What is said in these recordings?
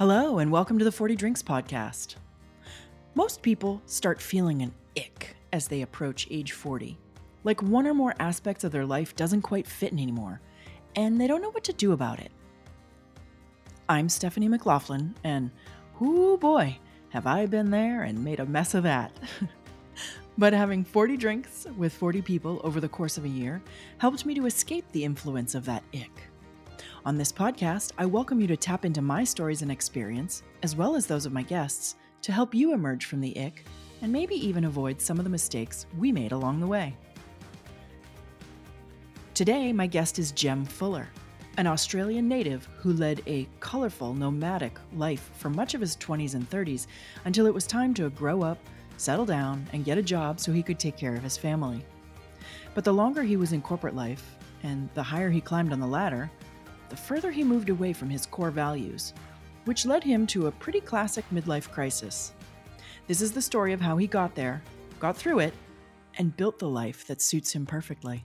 Hello, and welcome to the 40 Drinks Podcast. Most people start feeling an ick as they approach age 40. Like one or more aspects of their life doesn't quite fit anymore, and they don't know what to do about it. I'm Stephanie McLaughlin, and whoo boy, have I been there and made a mess of that. but having 40 drinks with 40 people over the course of a year helped me to escape the influence of that ick. On this podcast, I welcome you to tap into my stories and experience, as well as those of my guests, to help you emerge from the ick and maybe even avoid some of the mistakes we made along the way. Today, my guest is Jem Fuller, an Australian native who led a colorful, nomadic life for much of his 20s and 30s until it was time to grow up, settle down, and get a job so he could take care of his family. But the longer he was in corporate life, and the higher he climbed on the ladder, the further he moved away from his core values, which led him to a pretty classic midlife crisis. This is the story of how he got there, got through it, and built the life that suits him perfectly.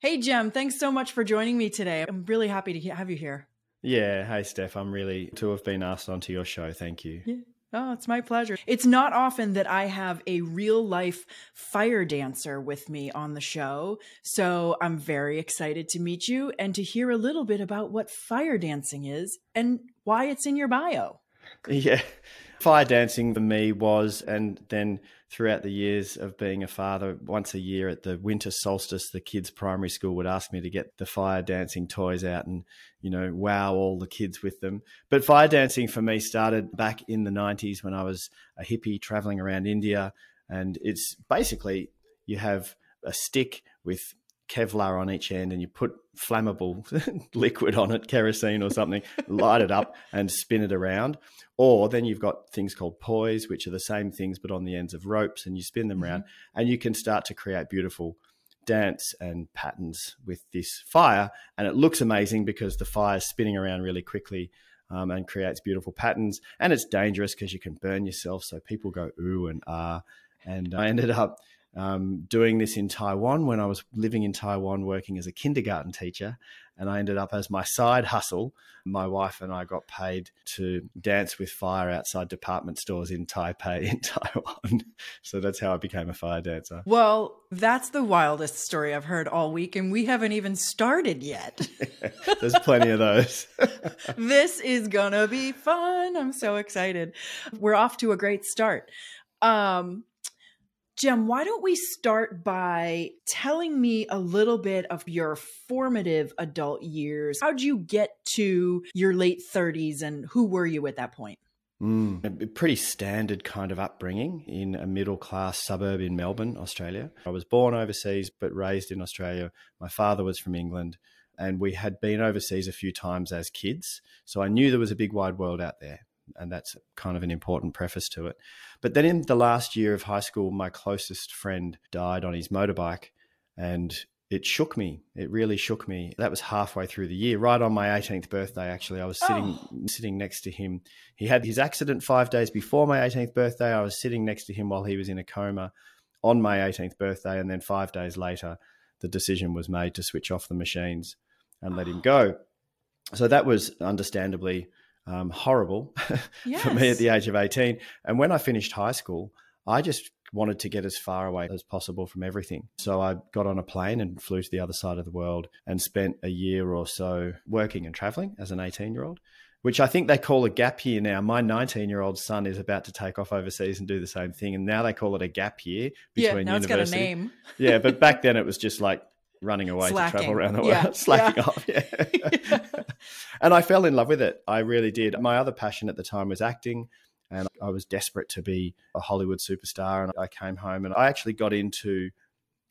Hey, Jem, thanks so much for joining me today. I'm really happy to have you here. Yeah. Hey, Steph. I'm really to have been asked onto your show. Thank you. Yeah. Oh, it's my pleasure. It's not often that I have a real life fire dancer with me on the show. So I'm very excited to meet you and to hear a little bit about what fire dancing is and why it's in your bio. Yeah. Fire dancing for me was, and then throughout the years of being a father, once a year at the winter solstice, the kids' primary school would ask me to get the fire dancing toys out and, you know, wow all the kids with them. But fire dancing for me started back in the 90s when I was a hippie traveling around India. And it's basically you have a stick with Kevlar on each end and you put flammable liquid on it, kerosene or something, light it up and spin it around. Or then you've got things called pois, which are the same things but on the ends of ropes and you spin them mm-hmm. around and you can start to create beautiful dance and patterns with this fire. And it looks amazing because the fire is spinning around really quickly um, and creates beautiful patterns. And it's dangerous because you can burn yourself. So people go ooh and ah. And I ended up um, doing this in Taiwan when I was living in Taiwan working as a kindergarten teacher. And I ended up as my side hustle. My wife and I got paid to dance with fire outside department stores in Taipei, in Taiwan. so that's how I became a fire dancer. Well, that's the wildest story I've heard all week, and we haven't even started yet. There's plenty of those. this is going to be fun. I'm so excited. We're off to a great start. Um, Jem, why don't we start by telling me a little bit of your formative adult years? How'd you get to your late 30s and who were you at that point? Mm, a pretty standard kind of upbringing in a middle class suburb in Melbourne, Australia. I was born overseas but raised in Australia. My father was from England and we had been overseas a few times as kids. So I knew there was a big wide world out there and that's kind of an important preface to it. But then in the last year of high school, my closest friend died on his motorbike, and it shook me. It really shook me. That was halfway through the year, right on my 18th birthday. Actually, I was sitting oh. sitting next to him. He had his accident five days before my 18th birthday. I was sitting next to him while he was in a coma on my 18th birthday, and then five days later, the decision was made to switch off the machines and let him ah. go. So that was understandably um, horrible yes. for me at the age of 18. And when I finished high school, I just wanted to get as far away as possible from everything. So I got on a plane and flew to the other side of the world and spent a year or so working and traveling as an 18 year old. Which I think they call a gap year now. My 19 year old son is about to take off overseas and do the same thing. And now they call it a gap year between yeah, now university. It's got a name. yeah, but back then it was just like running away Slacking. to travel around the world, yeah. slacking yeah. off. Yeah. and I fell in love with it. I really did. My other passion at the time was acting, and I was desperate to be a Hollywood superstar. And I came home and I actually got into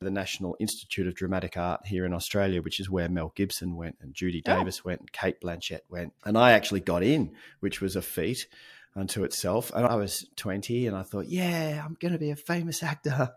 the National Institute of Dramatic Art here in Australia, which is where Mel Gibson went and Judy oh. Davis went and Cate Blanchett went. And I actually got in, which was a feat. Unto itself. And I was 20 and I thought, yeah, I'm going to be a famous actor,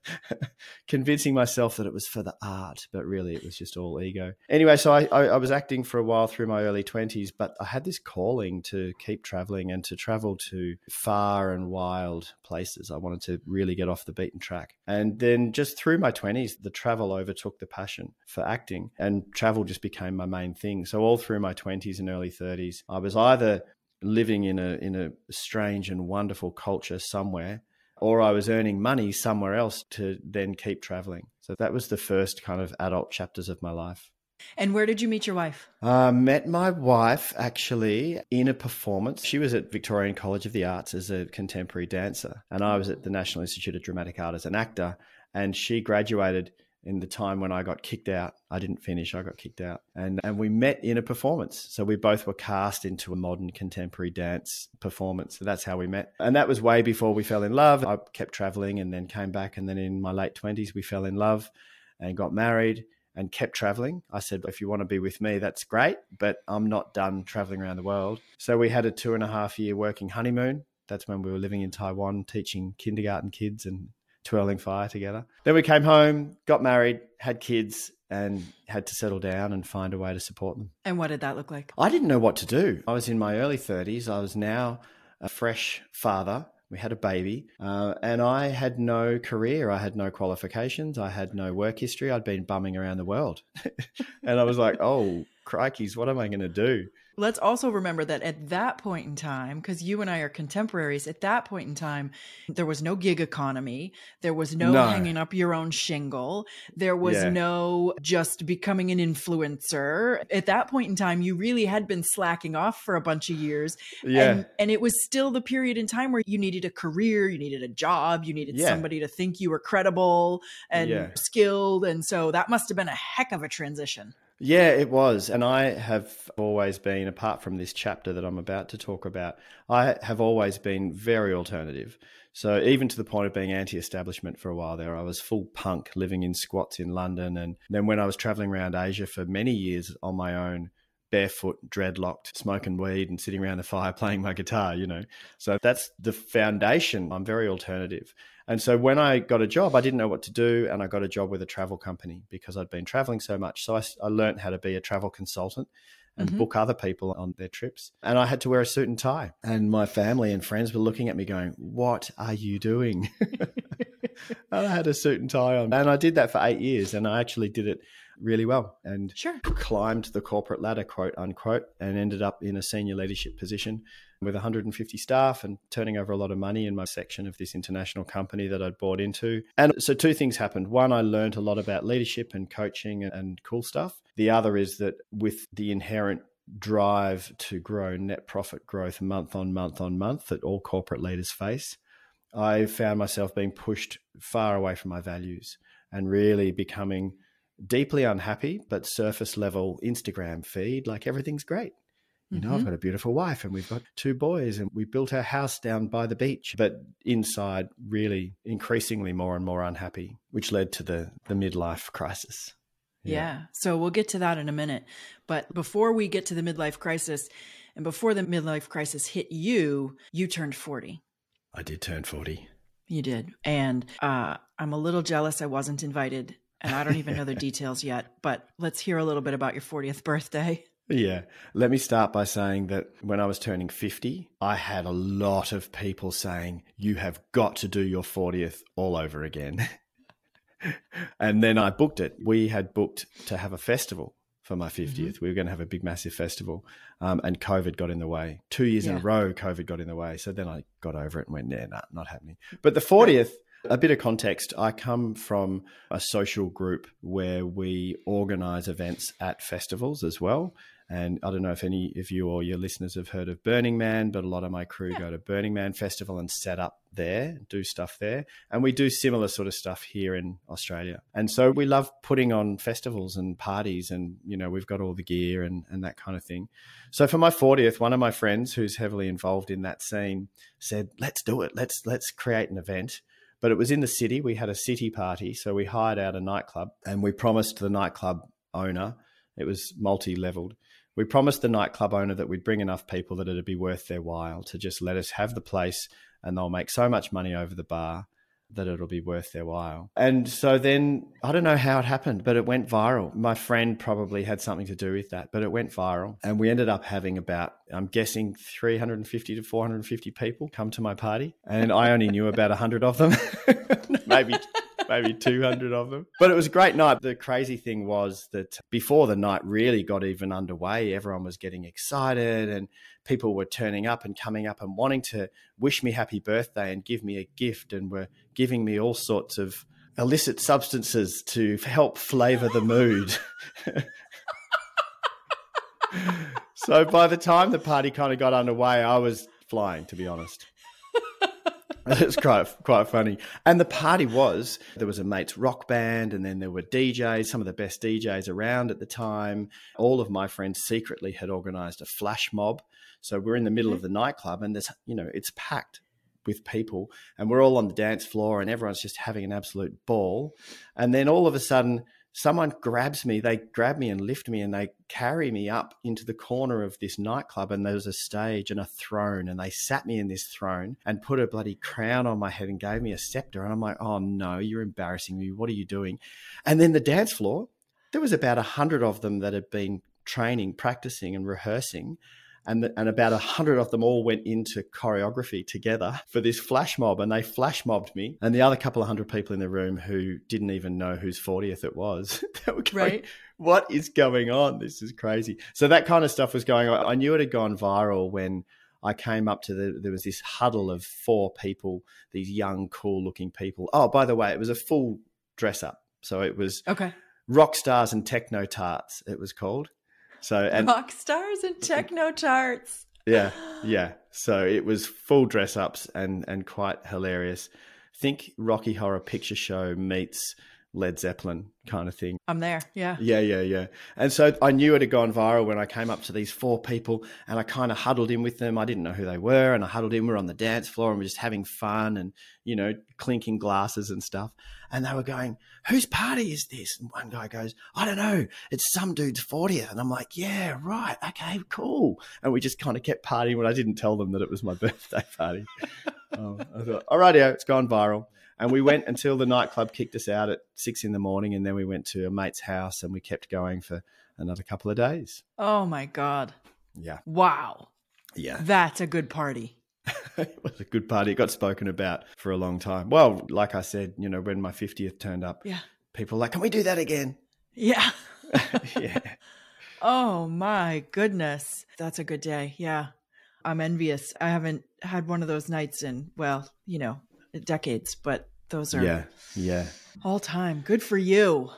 convincing myself that it was for the art, but really it was just all ego. Anyway, so I, I, I, was acting for a while through my early 20s, but I had this calling to keep traveling and to travel to far and wild places. I wanted to really get off the beaten track. And then just through my 20s, the travel overtook the passion for acting and travel just became my main thing. So all through my 20s and early 30s, I was either living in a in a strange and wonderful culture somewhere or I was earning money somewhere else to then keep traveling. So that was the first kind of adult chapters of my life. And where did you meet your wife? I uh, met my wife actually in a performance. She was at Victorian College of the Arts as a contemporary dancer, and I was at the National Institute of Dramatic Art as an actor. And she graduated in the time when I got kicked out. I didn't finish, I got kicked out. And and we met in a performance. So we both were cast into a modern contemporary dance performance. So that's how we met. And that was way before we fell in love. I kept traveling and then came back and then in my late 20s we fell in love and got married and kept traveling. I said, if you want to be with me, that's great, but I'm not done traveling around the world. So we had a two and a half year working honeymoon. That's when we were living in Taiwan, teaching kindergarten kids and twirling fire together. Then we came home, got married, had kids, and had to settle down and find a way to support them. And what did that look like? I didn't know what to do. I was in my early 30s. I was now a fresh father. We had a baby, uh, and I had no career. I had no qualifications. I had no work history. I'd been bumming around the world. and I was like, oh, crikeys, what am I going to do? Let's also remember that at that point in time, because you and I are contemporaries, at that point in time, there was no gig economy. There was no, no. hanging up your own shingle. There was yeah. no just becoming an influencer. At that point in time, you really had been slacking off for a bunch of years. Yeah. And, and it was still the period in time where you needed a career, you needed a job, you needed yeah. somebody to think you were credible and yeah. skilled. And so that must have been a heck of a transition. Yeah, it was. And I have always been, apart from this chapter that I'm about to talk about, I have always been very alternative. So even to the point of being anti-establishment for a while there, I was full punk, living in squats in London, and then when I was traveling around Asia for many years on my own, barefoot, dreadlocked, smoking weed, and sitting around the fire playing my guitar. You know, so that's the foundation. I'm very alternative, and so when I got a job, I didn't know what to do. And I got a job with a travel company because I'd been traveling so much. So I, I learned how to be a travel consultant and mm-hmm. book other people on their trips. And I had to wear a suit and tie. And my family and friends were looking at me going, What are you doing? and I had a suit and tie on. And I did that for eight years. And I actually did it really well and sure. climbed the corporate ladder, quote unquote, and ended up in a senior leadership position with 150 staff and turning over a lot of money in my section of this international company that I'd bought into. And so, two things happened. One, I learned a lot about leadership and coaching and cool stuff. The other is that with the inherent drive to grow net profit growth month on month on month that all corporate leaders face, I found myself being pushed far away from my values and really becoming deeply unhappy, but surface level Instagram feed like everything's great. You know, mm-hmm. I've got a beautiful wife and we've got two boys and we built our house down by the beach, but inside really increasingly more and more unhappy, which led to the the midlife crisis. Yeah. yeah. So we'll get to that in a minute. But before we get to the midlife crisis and before the midlife crisis hit you, you turned 40. I did turn 40. You did. And uh, I'm a little jealous I wasn't invited. And I don't even know the details yet, but let's hear a little bit about your 40th birthday. Yeah. Let me start by saying that when I was turning 50, I had a lot of people saying, You have got to do your 40th all over again. and then I booked it. We had booked to have a festival for my 50th. Mm-hmm. We were going to have a big, massive festival. Um, and COVID got in the way. Two years yeah. in a row, COVID got in the way. So then I got over it and went, Nah, nah, not happening. But the 40th, a bit of context I come from a social group where we organize events at festivals as well. And I don't know if any of you or your listeners have heard of Burning Man, but a lot of my crew yeah. go to Burning Man Festival and set up there, do stuff there. And we do similar sort of stuff here in Australia. And so we love putting on festivals and parties and, you know, we've got all the gear and, and that kind of thing. So for my 40th, one of my friends who's heavily involved in that scene said, let's do it. Let's, let's create an event but it was in the city. We had a city party, so we hired out a nightclub and we promised the nightclub owner, it was multi leveled, we promised the nightclub owner that we'd bring enough people that it'd be worth their while to just let us have the place and they'll make so much money over the bar that it'll be worth their while. And so then I don't know how it happened, but it went viral. My friend probably had something to do with that, but it went viral. And we ended up having about, I'm guessing, 350 to 450 people come to my party. And I only knew about 100 of them, maybe maybe 200 of them. But it was a great night. The crazy thing was that before the night really got even underway, everyone was getting excited and people were turning up and coming up and wanting to wish me happy birthday and give me a gift and were giving me all sorts of illicit substances to help flavor the mood. so by the time the party kind of got underway, I was flying, to be honest. it's quite quite funny. And the party was there was a mates rock band, and then there were DJs, some of the best DJs around at the time. All of my friends secretly had organised a flash mob, so we're in the middle of the nightclub, and there's you know it's packed with people, and we're all on the dance floor, and everyone's just having an absolute ball. And then all of a sudden, someone grabs me, they grab me and lift me and they carry me up into the corner of this nightclub and there's a stage and a throne and they sat me in this throne and put a bloody crown on my head and gave me a scepter and I'm like, "Oh no, you're embarrassing me. What are you doing?" And then the dance floor, there was about a hundred of them that had been training, practicing and rehearsing and, the, and about a hundred of them all went into choreography together for this flash mob and they flash mobbed me and the other couple of hundred people in the room who didn't even know whose 40th it was they were going, right what is going on this is crazy so that kind of stuff was going on i knew it had gone viral when I came up to the there was this huddle of four people, these young, cool looking people. Oh, by the way, it was a full dress up. So it was okay. rock stars and techno tarts, it was called. So and rock stars and techno charts. Yeah, yeah. So it was full dress ups and and quite hilarious. Think Rocky Horror Picture Show meets Led Zeppelin kind of thing. I'm there. Yeah. Yeah, yeah, yeah. And so I knew it had gone viral when I came up to these four people and I kind of huddled in with them. I didn't know who they were. And I huddled in. We are on the dance floor and we are just having fun and, you know, clinking glasses and stuff. And they were going, whose party is this? And one guy goes, I don't know. It's some dude's 40th. And I'm like, yeah, right. Okay, cool. And we just kind of kept partying when I didn't tell them that it was my birthday party. um, I thought, all right, it's gone viral. And we went until the nightclub kicked us out at six in the morning, and then we went to a mate's house and we kept going for another couple of days. Oh my god! Yeah. Wow. Yeah. That's a good party. it was a good party. It got spoken about for a long time. Well, like I said, you know, when my 50th turned up, yeah. people were like, can we do that again? Yeah. yeah. Oh my goodness. That's a good day. Yeah. I'm envious. I haven't had one of those nights in, well, you know, decades, but those are yeah, yeah, all time. Good for you.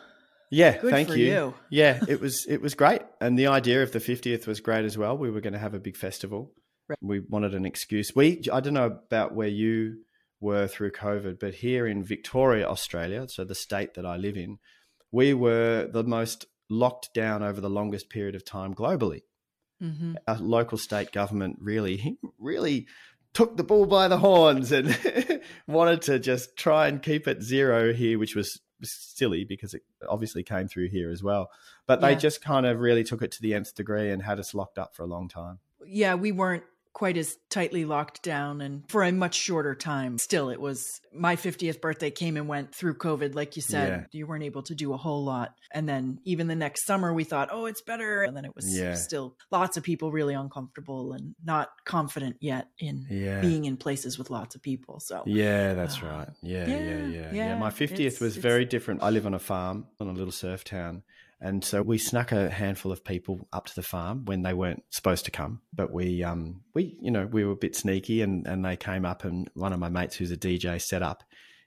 Yeah, Good thank you. you. Yeah, it was it was great, and the idea of the fiftieth was great as well. We were going to have a big festival. Right. We wanted an excuse. We I don't know about where you were through COVID, but here in Victoria, Australia, so the state that I live in, we were the most locked down over the longest period of time globally. Mm-hmm. Our local state government really, really took the bull by the horns and wanted to just try and keep it zero here, which was silly because it obviously came through here as well. But they yeah. just kind of really took it to the nth degree and had us locked up for a long time. Yeah, we weren't quite as tightly locked down and for a much shorter time. Still, it was my 50th birthday came and went through COVID. Like you said, yeah. you weren't able to do a whole lot. And then even the next summer, we thought, oh, it's better. And then it was yeah. still lots of people really uncomfortable and not confident yet in yeah. being in places with lots of people. So, yeah, that's uh, right. Yeah, yeah, yeah, yeah. My 50th was very different. I live on a farm on a little surf town. And so we snuck a handful of people up to the farm when they weren't supposed to come. But we, um, we, you know, we were a bit sneaky, and and they came up, and one of my mates who's a DJ set up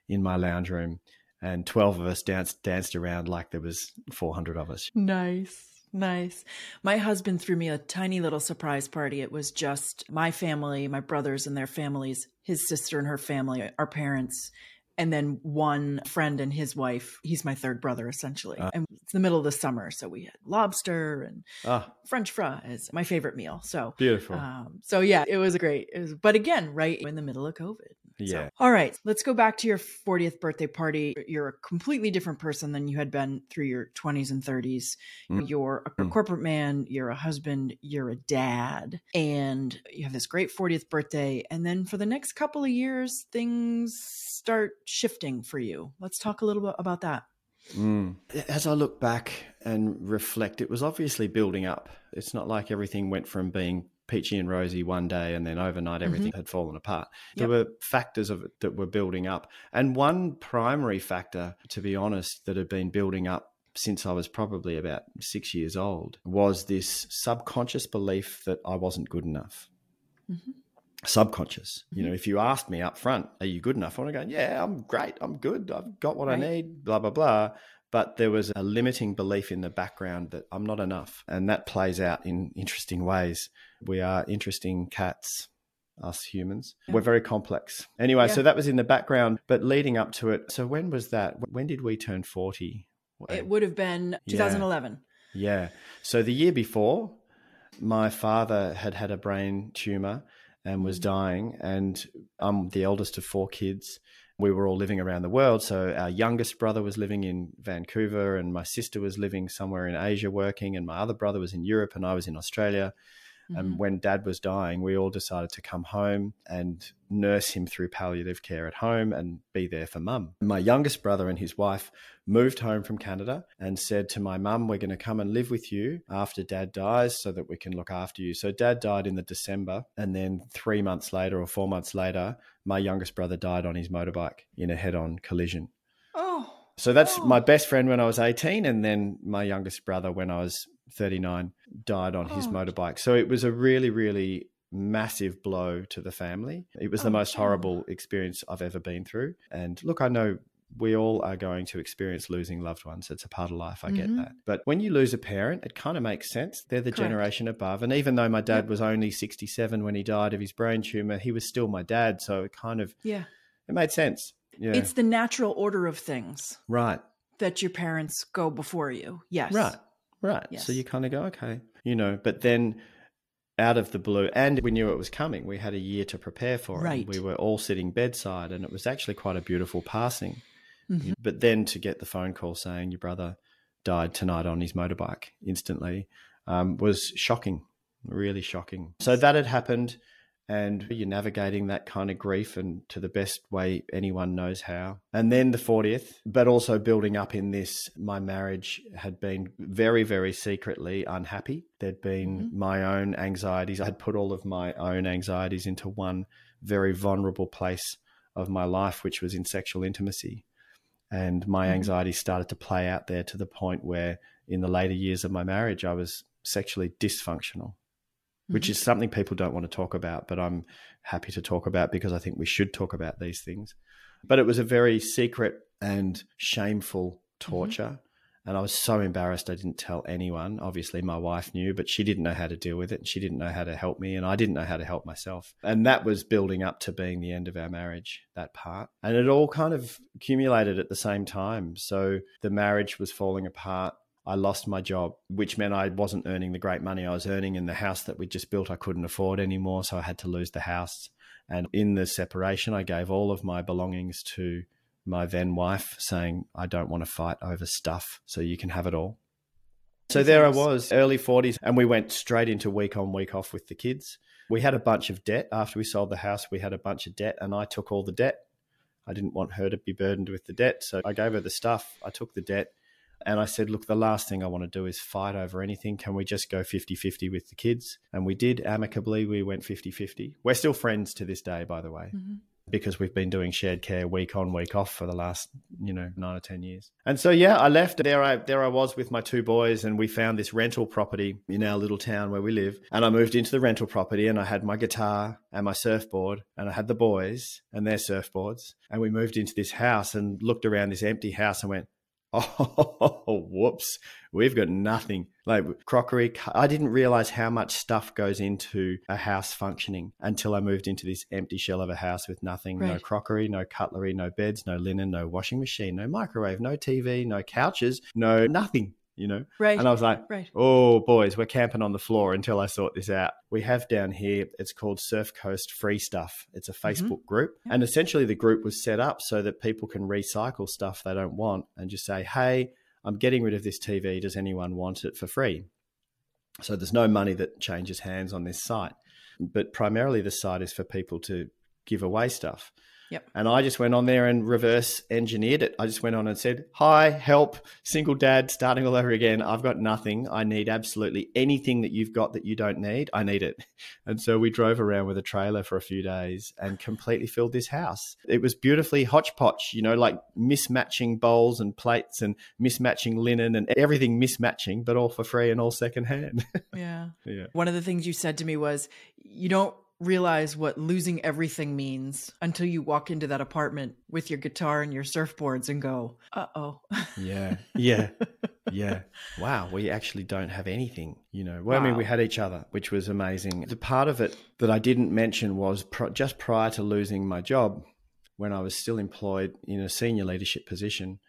in my lounge room, and twelve of us danced danced around like there was four hundred of us. Nice. Nice. My husband threw me a tiny little surprise party. It was just my family, my brothers and their families, his sister and her family, our parents, and then one friend and his wife. He's my third brother, essentially. Uh, and it's the middle of the summer, so we had lobster and uh, French fries. My favorite meal. So beautiful. Um, so yeah, it was great. It was, but again, right in the middle of COVID. Yeah. So, all right, let's go back to your 40th birthday party. You're a completely different person than you had been through your 20s and 30s. Mm. You're a Mm. corporate man, you're a husband, you're a dad, and you have this great 40th birthday. And then for the next couple of years, things start shifting for you. Let's talk a little bit about that. Mm. As I look back and reflect, it was obviously building up. It's not like everything went from being peachy and rosy one day and then overnight everything had fallen apart. There Yep. were factors of it that were building up. And one primary factor, to be honest, that had been building up since I was probably about six years old was this subconscious belief that I wasn't good enough. Mhm. Subconscious. You Mhm. know, if you asked me up front, are you good enough? I want to go, yeah, I'm great. I'm good. I've got what I need, blah, blah, blah but there was a limiting belief in the background that I'm not enough. And that plays out in interesting ways. We are interesting cats, us humans. Yeah. We're very complex. Anyway, Yeah. so that was in the background, but leading up to it. So when was that? When did we turn 40? It would have been 2011. Yeah. So the year before, my father had had a brain tumor and was Mm. dying, and I'm the eldest of four kids. We were all living around the world. So our youngest brother was living in Vancouver, and my sister was living somewhere in Asia working, and my other brother was in Europe, and I was in Australia. Mhm. And when dad was dying, we all decided to come home and nurse him through palliative care at home and be there for mum. My youngest brother and his wife moved home from Canada and said to my mum, We're going to come and live with you after dad dies so that we can look after you. So dad died in the December. And then three months later or four months later, my youngest brother died on his motorbike in a head on collision. Oh. So that's Oh. my best friend when I was 18, and then my youngest brother when I was 39 died on his Oh. motorbike. So it was a really, really massive blow to the family. It was the Oh, most horrible experience I've ever been through. And look, I know we all are going to experience losing loved ones. It's a part of life. I get Mhm. that. But when you lose a parent, it kind of makes sense. They're the Correct. generation above. And even though my dad Yep. was only 67 when he died of his brain tumor, he was still my dad. So it kind of Yeah. it made sense. Yeah. It's the natural order of things right. that your parents go before you. Yes. Right, right. Yes. So you kind of go, okay, you know, but then out of the blue, and we knew it was coming. We had a year to prepare for it. Right. We were all sitting bedside, and it was actually quite a beautiful passing. Mhm. But then to get the phone call saying your brother died tonight on his motorbike instantly um, was shocking, really shocking. So that had happened, and you're navigating that kind of grief and to the best way anyone knows how. And then the 40th, but also building up in this, my marriage had been very, very secretly unhappy. There'd been Mhm. my own anxieties. I had put all of my own anxieties into one very vulnerable place of my life, which was in sexual intimacy. And my Mhm. anxieties started to play out there to the point where, in the later years of my marriage, I was sexually dysfunctional which Mhm. is something people don't want to talk about, but I'm happy to talk about because I think we should talk about these things. But it was a very secret and shameful torture. And I was so embarrassed I didn't tell anyone. Obviously, my wife knew, but she didn't know how to deal with it. And she didn't know how to help me. And I didn't know how to help myself. And that was building up to being the end of our marriage, that part. And it all kind of accumulated at the same time. So the marriage was falling apart. I lost my job, which meant I wasn't earning the great money I was earning in the house that we just built. I couldn't afford anymore, so I had to lose the house. And in the separation, I gave all of my belongings to my then wife, saying, I don't want to fight over stuff, so you can have it all. So there I was, early 40s, and we went straight into week on, week off with the kids. We had a bunch of debt. After we sold the house, we had a bunch of debt, and I took all the debt. I didn't want her to be burdened with the debt, so I gave her the stuff. I took the debt. And I said, look, the last thing I want to do is fight over anything. Can we just go 50 50 with the kids? And we did amicably. We went 50 50. We're still friends to this day, by the way, Mhm. because we've been doing shared care week on, week off for the last, you know, nine or 10 years. And so, yeah, I left. There I, there I was with my two boys, and we found this rental property in our little town where we live. And I moved into the rental property, and I had my guitar and my surfboard, and I had the boys and their surfboards. And we moved into this house and looked around this empty house and went, Oh, whoops. We've got nothing. Like crockery. I didn't realize how much stuff goes into a house functioning until I moved into this empty shell of a house with nothing no crockery, no cutlery, no beds, no linen, no washing machine, no microwave, no TV, no couches, no nothing. You know? Right. And I was like, right. oh, boys, we're camping on the floor until I sort this out. We have down here, it's called Surf Coast Free Stuff. It's a Facebook Mhm. group. Yeah. And essentially, the group was set up so that people can recycle stuff they don't want and just say, hey, I'm getting rid of this TV. Does anyone want it for free? So there's no money that changes hands on this site. But primarily, the site is for people to give away stuff. Yep. And I just went on there and reverse engineered it. I just went on and said, Hi, help, single dad, starting all over again. I've got nothing. I need absolutely anything that you've got that you don't need. I need it. And so we drove around with a trailer for a few days and completely filled this house. It was beautifully hodgepodge, you know, like mismatching bowls and plates and mismatching linen and everything mismatching, but all for free and all secondhand. Yeah. yeah. One of the things you said to me was, you don't realize what losing everything means until you walk into that apartment with your guitar and your surfboards and go, uh oh. Yeah. Yeah. Yeah. Wow. We actually don't have anything, you know. Well, I mean, we had each other, which was amazing. The part of it that I didn't mention was just prior to losing my job, when I was still employed in a senior leadership position,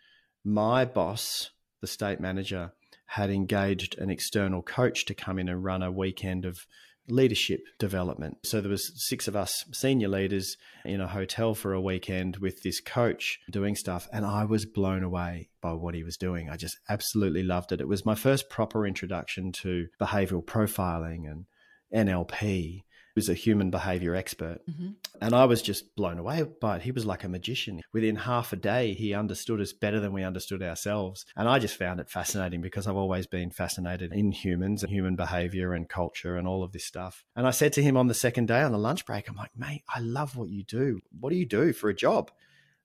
my boss, the state manager, had engaged an external coach to come in and run a weekend of leadership development. So there was six of us senior leaders in a hotel for a weekend with this coach doing stuff and I was blown away by what he was doing. I just absolutely loved it. It was my first proper introduction to behavioral profiling and NLP. Was a human behavior expert. Mhm. And I was just blown away by it. He was like a magician. Within half a day, he understood us better than we understood ourselves. And I just found it fascinating because I've always been fascinated in humans and human behavior and culture and all of this stuff. And I said to him on the second day on the lunch break, I'm like, mate, I love what you do. What do you do for a job?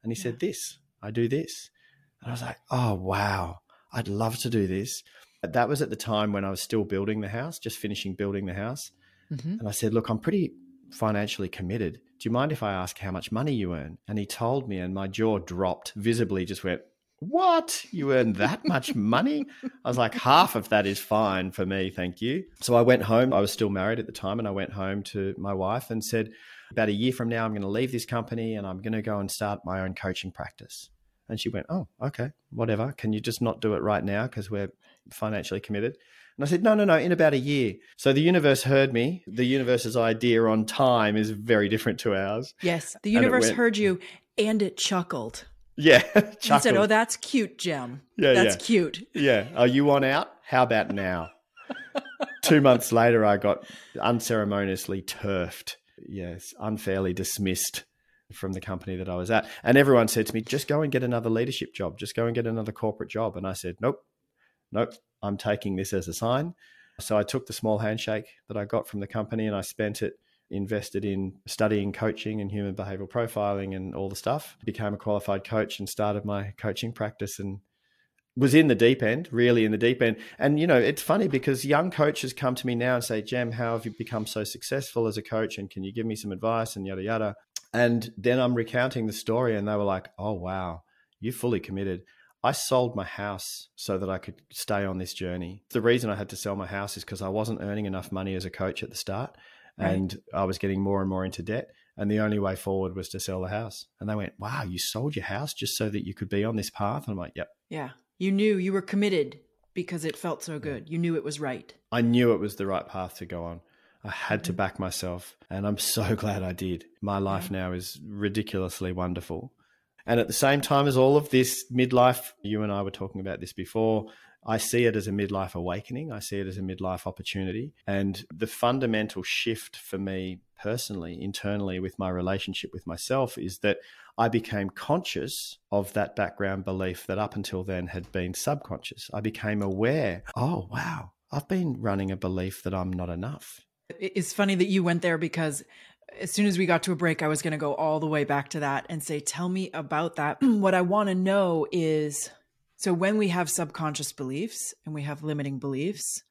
And he Yeah. said, This, I do this. And I was like, Oh, wow, I'd love to do this. That was at the time when I was still building the house, just finishing building the house. Mhm. And I said, Look, I'm pretty financially committed. Do you mind if I ask how much money you earn? And he told me, and my jaw dropped visibly, just went, What? You earn that much money? I was like, Half of that is fine for me, thank you. So I went home. I was still married at the time, and I went home to my wife and said, About a year from now, I'm going to leave this company and I'm going to go and start my own coaching practice. And she went, Oh, okay, whatever. Can you just not do it right now because we're financially committed? And I said, No, no, no, in about a year. So the universe heard me. The universe's idea on time is very different to ours. Yes. The universe went- heard you and it chuckled. Yeah. chuckled. And said. Oh, that's cute, Jem. Yeah, That's yeah. cute. Yeah. Are you on out? How about now? Two months later, I got unceremoniously turfed. Yes, unfairly dismissed from the company that I was at. And everyone said to me, just go and get another leadership job. Just go and get another corporate job. And I said, nope, nope, I'm taking this as a sign. So I took the small handshake that I got from the company and I spent it invested in studying coaching and human behavioral profiling and all the stuff. Became a qualified coach and started my coaching practice and was in the deep end, really in the deep end. And you know, it's funny because young coaches come to me now and say, "Jem, how have you become so successful as a coach? And can you give me some advice?" And yada yada. And then I'm recounting the story, and they were like, "Oh wow, you fully committed." I sold my house so that I could stay on this journey. The reason I had to sell my house is because I wasn't earning enough money as a coach at the start, Right. and I was getting more and more into debt. And the only way forward was to sell the house. And they went, "Wow, you sold your house just so that you could be on this path." And I'm like, "Yep." Yeah. You knew you were committed because it felt so good. You knew it was right. I knew it was the right path to go on. I had to mm-hmm. back myself, and I'm so glad I did. My life now is ridiculously wonderful. And at the same time as all of this midlife, you and I were talking about this before, I see it as a midlife awakening. I see it as a midlife opportunity. And the fundamental shift for me personally, internally, with my relationship with myself is that I became conscious of that background belief that up until then had been subconscious. I became aware, oh, wow, I've been running a belief that I'm not enough. It's funny that you went there because as soon as we got to a break, I was going to go all the way back to that and say, Tell me about that. what I want to know is so when we have subconscious beliefs and we have limiting beliefs,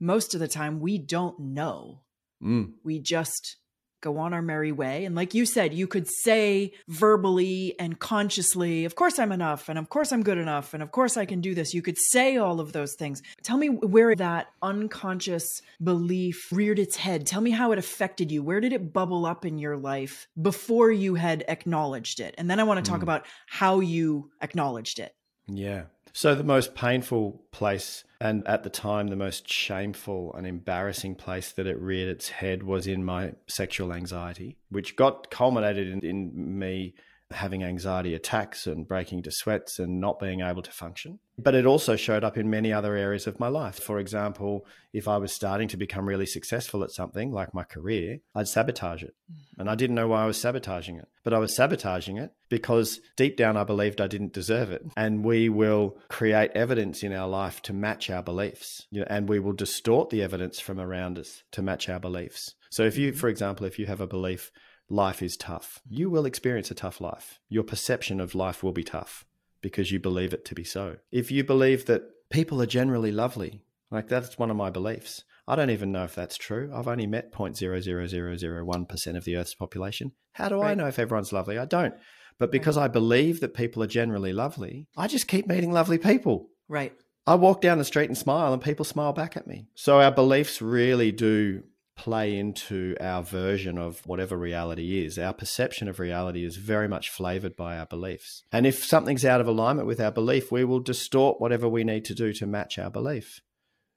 most of the time we don't know. Mm, We just go on our merry way. And like you said, you could say verbally and consciously, Of course I'm enough. And of course I'm good enough. And of course I can do this. You could say all of those things. Tell me where that unconscious belief reared its head. Tell me how it affected you. Where did it bubble up in your life before you had acknowledged it? And then I want to talk Mm. about how you acknowledged it. yeah. So the most painful place And at the time, the most shameful and embarrassing place that it reared its head was in my sexual anxiety, which got culminated in, in me having anxiety attacks and breaking to sweats and not being able to function. But it also showed up in many other areas of my life. For example, if I was starting to become really successful at something like my career, I'd sabotage it. Mm. And I didn't know why I was sabotaging it, but I was sabotaging it because deep down I believed I didn't deserve it. And we will create evidence in our life to match our beliefs, and we will distort the evidence from around us to match our beliefs. So if you, mm-hmm. for example, if you have a belief, life is tough. You will experience a tough life. Your perception of life will be tough because you believe it to be so. If you believe that people are generally lovely, like that's one of my beliefs. I don't even know if that's true. I've only met 0.00001% of the Earth's population. How do right. I know if everyone's lovely? I don't. But because right. I believe that people are generally lovely, I just keep meeting lovely people. Right. I walk down the street and smile, and people smile back at me. So our beliefs really do play into our version of whatever reality is. Our perception of reality is very much flavored by our beliefs. And if something's out of alignment with our belief, we will distort whatever we need to do to match our belief.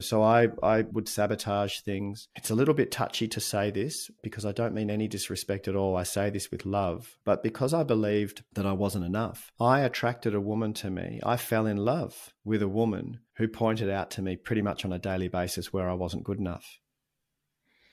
So I, I would sabotage things. It's a little bit touchy to say this because I don't mean any disrespect at all. I say this with love. But because I believed that I wasn't enough, I attracted a woman to me. I fell in love with a woman who pointed out to me pretty much on a daily basis where I wasn't good enough.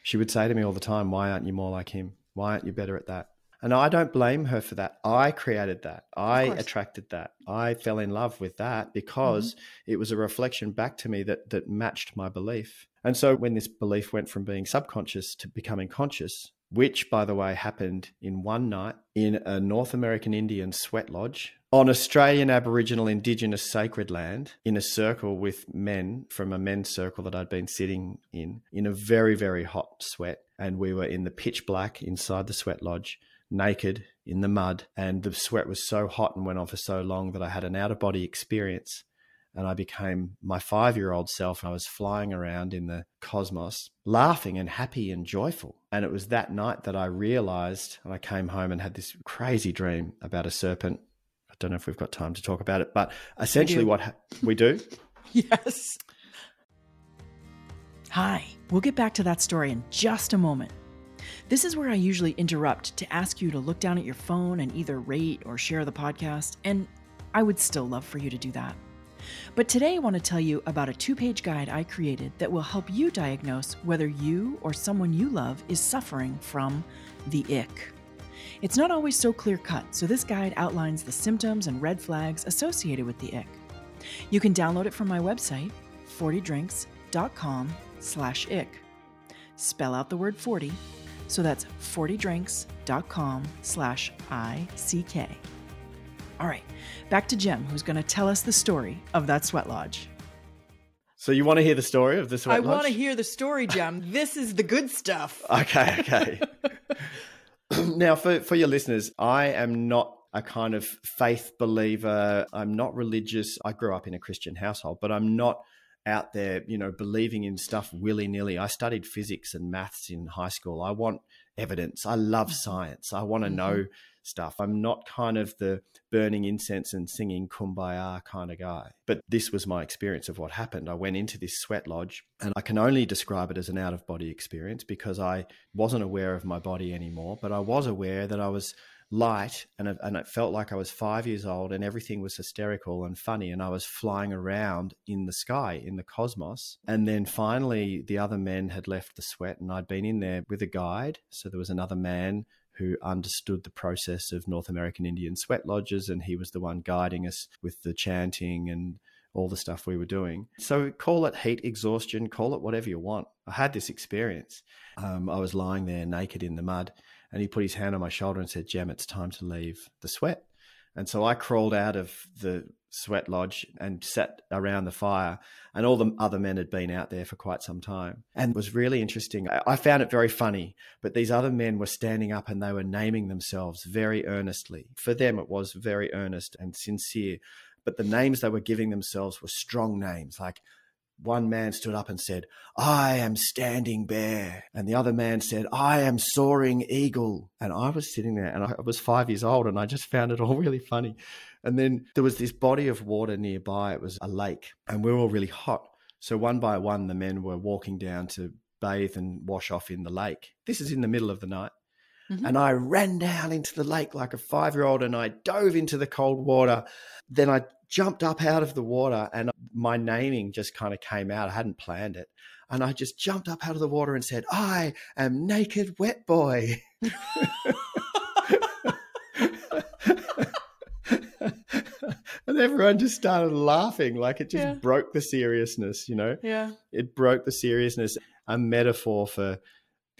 She would say to me all the time, Why aren't you more like him? Why aren't you better at that? And I don't blame her for that. I created that. I attracted that. I fell in love with that because mm-hmm. it was a reflection back to me that that matched my belief. And so when this belief went from being subconscious to becoming conscious, which by the way happened in one night in a North American Indian sweat lodge on Australian Aboriginal Indigenous sacred land in a circle with men from a men's circle that I'd been sitting in, in a very, very hot sweat. And we were in the pitch black inside the sweat lodge, naked in the mud. And the sweat was so hot and went on for so long that I had an out of body experience. And I became my five year old self. And I was flying around in the cosmos, laughing and happy and joyful. And it was that night that I realized, and I came home and had this crazy dream about a serpent I don't know if we've got time to talk about it, but essentially, we what ha- we do. yes. Hi, we'll get back to that story in just a moment. This is where I usually interrupt to ask you to look down at your phone and either rate or share the podcast, and I would still love for you to do that. But today I want to tell you about a two page guide I created that will help you diagnose whether you or someone you love is suffering from the ick. It's not always so clear cut, so this guide outlines the symptoms and red flags associated with the ick. You can download it from my website, 40drinks.com slash ick. Spell out the word 40, so that's 40drinks.com slash I-C-K. All right, back to Jem, who's going to tell us the story of that sweat lodge. So you want to hear the story of the sweat I lodge? I want to hear the story, Jem. this is the good stuff. Okay, okay. now, for, for your listeners, I am not a kind of faith believer. I'm not religious. I grew up in a Christian household, but I'm not out there, you know, believing in stuff willy nilly. I studied physics and maths in high school. I want evidence. I love mm-hmm. science. I want to mm-hmm. know stuff. I'm not kind of the burning incense and singing kumbaya kind of guy. But this was my experience of what happened. I went into this sweat lodge and I can only describe it as an out of body experience because I wasn't aware of my body anymore, but I was aware that I was light and it, and it felt like I was five years old and everything was hysterical and funny and I was flying around in the sky in the cosmos and then finally the other men had left the sweat and I'd been in there with a guide so there was another man who understood the process of North American Indian sweat lodges, and he was the one guiding us with the chanting and all the stuff we were doing. So call it heat exhaustion, call it whatever you want. I had this experience. Um, I was lying there naked in the mud, and he put his hand on my shoulder and said, Jem, it's time to leave the sweat. And so I crawled out of the sweat lodge and sat around the fire. And all the other men had been out there for quite some time. And it was really interesting. I found it very funny, but these other men were standing up and they were naming themselves very earnestly. For them, it was very earnest and sincere. But the names they were giving themselves were strong names like one man stood up and said, I am standing bear. And the other man said, I am soaring eagle. And I was sitting there and I was five years old and I just found it all really funny. And then there was this body of water nearby. It was a lake and we were all really hot. So one by one, the men were walking down to bathe and wash off in the lake. This is in the middle of the night. Mm-hmm. And I ran down into the lake like a five year old and I dove into the cold water. Then I jumped up out of the water and my naming just kind of came out. I hadn't planned it. And I just jumped up out of the water and said, I am naked wet boy. and everyone just started laughing like it just yeah. broke the seriousness you know yeah it broke the seriousness a metaphor for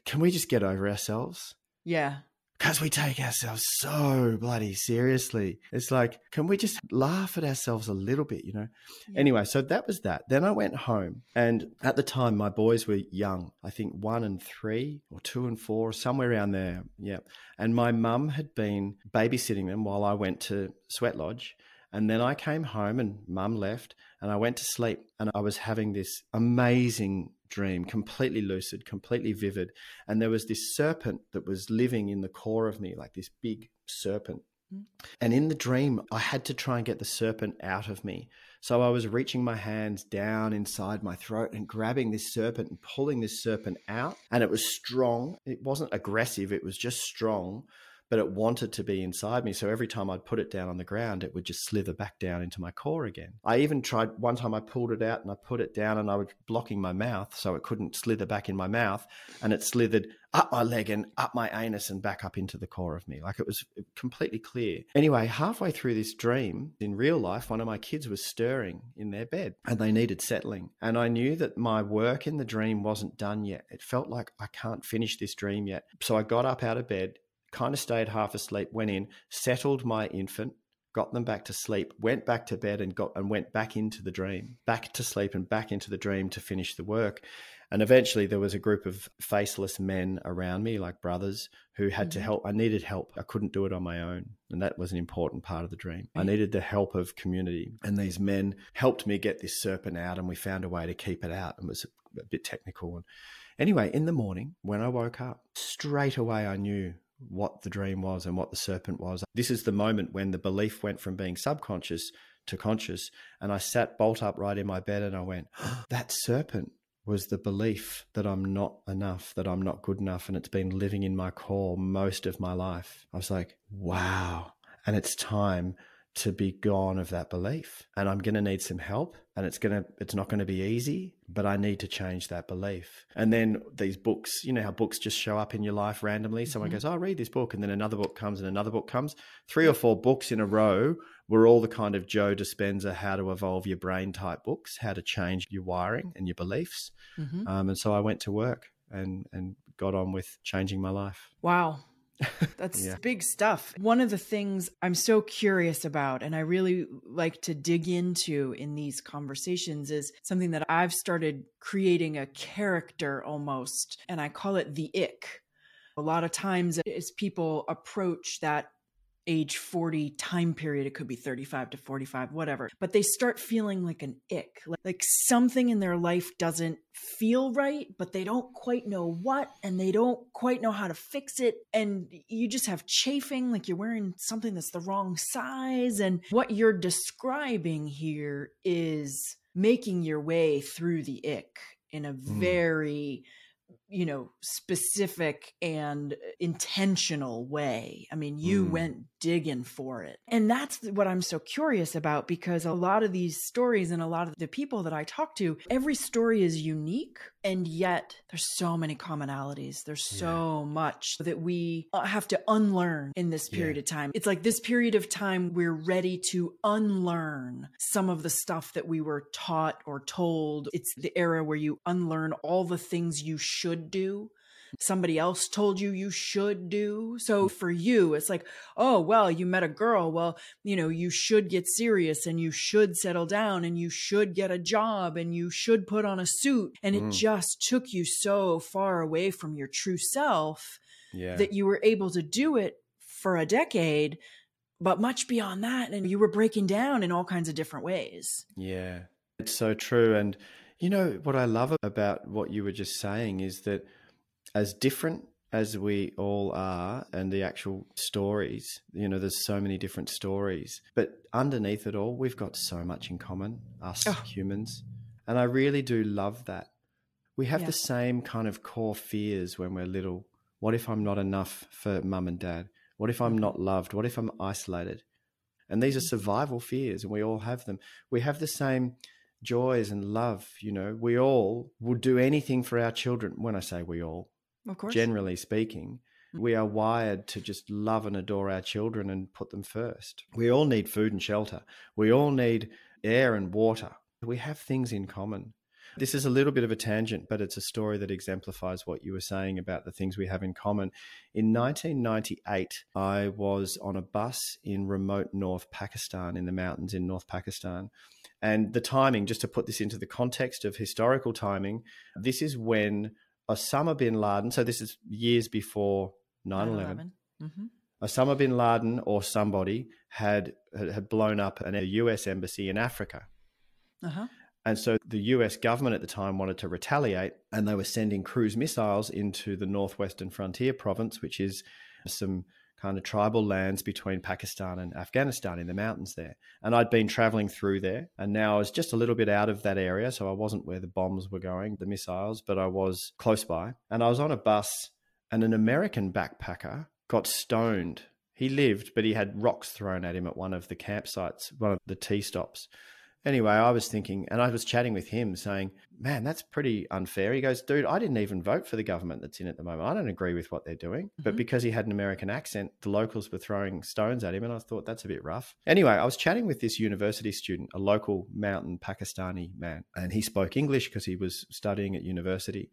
can we just get over ourselves yeah because we take ourselves so bloody seriously. It's like, can we just laugh at ourselves a little bit, you know? Yeah. Anyway, so that was that. Then I went home, and at the time, my boys were young. I think one and three, or two and four, somewhere around there. Yeah. And my mum had been babysitting them while I went to Sweat Lodge. And then I came home and mum left and I went to sleep and I was having this amazing dream, completely lucid, completely vivid. And there was this serpent that was living in the core of me, like this big serpent. Mm. And in the dream, I had to try and get the serpent out of me. So I was reaching my hands down inside my throat and grabbing this serpent and pulling this serpent out. And it was strong. It wasn't aggressive, it was just strong but it wanted to be inside me. So every time I'd put it down on the ground, it would just slither back down into my core again. I even tried one time I pulled it out and I put it down and I was blocking my mouth so it couldn't slither back in my mouth. And it slithered up my leg and up my anus and back up into the core of me. Like it was completely clear. Anyway, halfway through this dream, in real life, one of my kids was stirring in their bed and they needed settling. And I knew that my work in the dream wasn't done yet. It felt like I can't finish this dream yet. So I got up out of bed kind of stayed half asleep, went in, settled my infant, got them back to sleep, went back to bed and got and went back into the dream, back to sleep and back into the dream to finish the work. And eventually there was a group of faceless men around me, like brothers, who had mm-hmm. to help. I needed help. I couldn't do it on my own. And that was an important part of the dream. I needed the help of community. And these men helped me get this serpent out and we found a way to keep it out. And it was a bit technical. And anyway, in the morning when I woke up, straight away I knew what the dream was and what the serpent was. This is the moment when the belief went from being subconscious to conscious. And I sat bolt upright in my bed and I went, that serpent was the belief that I'm not enough, that I'm not good enough. And it's been living in my core most of my life. I was like, wow. And it's time to be gone of that belief. And i'm going to need some help and it's going to it's not going to be easy but i need to change that belief. And then these books you know how books just show up in your life randomly? Someone mm-hmm. goes oh read this book and then another book comes and another book comes. Three or four books in a row were all the kind of joe dispenza how to evolve your brain type books how to change your wiring and your beliefs. Mm-hmm. um, and so i went to work and and got on with changing my life. Wow that's yeah. big stuff. One of the things I'm so curious about and I really like to dig into in these conversations is something that I've started creating a character almost, and I call it the ick. A lot of times, as people approach that age 40 time period it could be 35 to 45 whatever but they start feeling like an ick like something in their life doesn't feel right but they don't quite know what and they don't quite know how to fix it and you just have chafing like you're wearing something that's the wrong size and what you're describing here is making your way through the ick in a mm. You know specific and intentional way i mean you mm. went digging for it and that's what i'm so curious about because a lot of these stories and a lot of the people that i talk to every story is unique and yet there's so many commonalities there's so yeah. much that we uh, have to unlearn in this period yeah. of time it's like this period of time we're ready to unlearn some of the stuff that we were taught or told it's the era where you unlearn all the things you should do somebody else told you you should do. So mm. for you, it's like, oh, well, you met a girl. Well, you know, you should get serious and you should settle down and you should get a job and you should put on a suit. And it mm. just took you so far away from your true self yeah. that you were able to do it for a decade. But much beyond that, and you were breaking down in all kinds of different ways. Yeah, it's so true. And you know, what I love about what you were just saying is that as different as we all are and the actual stories, you know, there's so many different stories. But underneath it all, we've got so much in common, us oh. humans. And I really do love that. We have Yeah. the same kind of core fears when we're little. What if I'm not enough for mum and dad? What if I'm mm-hmm. not loved? What if I'm isolated? And these are mm-hmm. survival fears, and we all have them. We have the same joys and love. You know, we all would do anything for our children. When I say we all, Of course. generally speaking, mm. we are wired to just love and adore our children and put them first. We all need food and shelter. We all need air and water. We have things in common. This is a little bit of a tangent, but it's a story that exemplifies what you were saying about the things we have in common. In 1998, I was on a bus in remote North Pakistan, in the mountains in North Pakistan. And the timing, just to put this into the context of historical timing, this is when Osama bin Laden, so this is years before 9 11, Mm-hmm. Osama bin Laden or somebody had, had blown up an, a US embassy in Africa. Uh-huh. And so the US government at the time wanted to retaliate, and they were sending cruise missiles into the northwestern frontier province, which is some kind of tribal lands between Pakistan and Afghanistan in the mountains there. And I'd been traveling through there, and now I was just a little bit out of that area. So I wasn't where the bombs were going, the missiles, but I was close by. And I was on a bus, and an American backpacker got stoned. He lived, but he had rocks thrown at him at one of the campsites, one of the tea stops. Anyway, I was thinking, and I was chatting with him saying, man, that's pretty unfair. He goes, dude, I didn't even vote for the government that's in at the moment. I don't agree with what they're doing. But Mhm. because he had an American accent, the locals were throwing stones at him. And I thought, that's a bit rough. Anyway, I was chatting with this university student, a local mountain Pakistani man, and he spoke English because he was studying at university.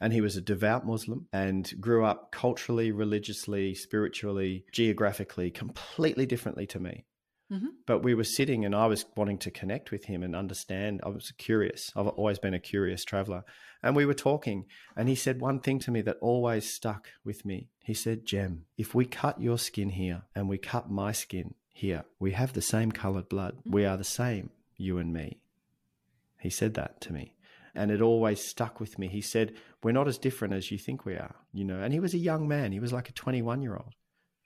And he was a devout Muslim and grew up culturally, religiously, spiritually, geographically, completely differently to me Mm-hmm. but we were sitting and I was wanting to connect with him and understand. I was curious. I've always been a curious traveler. And we were talking, and he said one thing to me that always stuck with me. He said, Jem, if we cut your skin here and we cut my skin here, we have the same colored blood. Mm-hmm. We are the same, you and me. He said that to me. And it always stuck with me. He said, We're not as different as you think we are, you know. And he was a young man, he was like a 21 year old.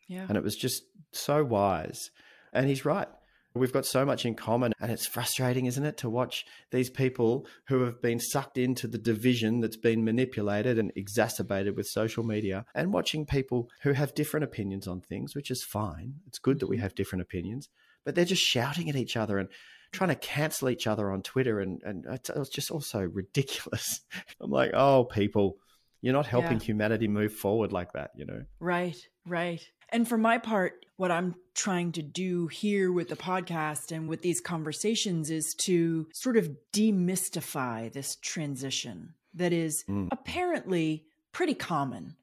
Yeah. And it was just so wise. And he's right. We've got so much in common. And it's frustrating, isn't it, to watch these people who have been sucked into the division that's been manipulated and exacerbated with social media and watching people who have different opinions on things, which is fine. It's good that we mm-hmm. have different opinions, but they're just shouting at each other and trying to cancel each other on Twitter. And, and it's, it's just also ridiculous. I'm like, oh, people, you're not helping Yeah. humanity move forward like that, you know? Right, right. And for my part, what I'm trying to do here with the podcast and with these conversations is to sort of demystify this transition that is Mm. apparently pretty common.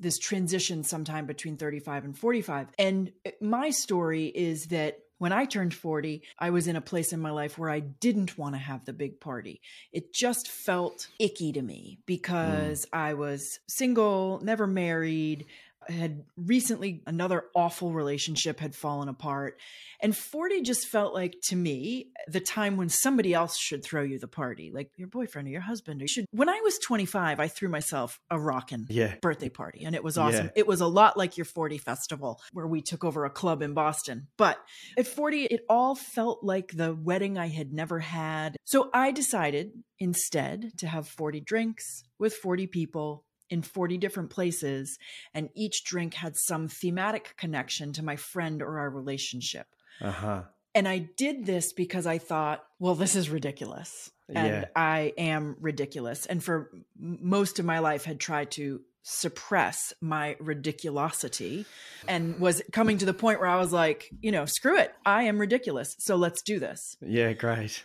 This transition sometime between 35 and 45. And my story is that when I turned 40, I was in a place in my life where I didn't want to have the big party. It just felt icky to me because I was single, never married, had recently another awful relationship had fallen apart and 40 just felt like to me the time when somebody else should throw you the party like your boyfriend or your husband or you should when i was 25 i threw myself a rockin' Yeah. birthday party and it was awesome Yeah. it was a lot like your 40 festival where we took over a club in boston but at 40 it all felt like the wedding i had never had so i decided instead to have 40 drinks with 40 people in 40 different places and each drink had some thematic connection to my friend or our relationship. Uh huh. And I did this because I thought, well, this is ridiculous. And Yeah. I am ridiculous. And for most of my life had tried to suppress my ridiculosity and was coming to the point where I was like, you know, screw it. I am ridiculous. So let's do this. Yeah, great.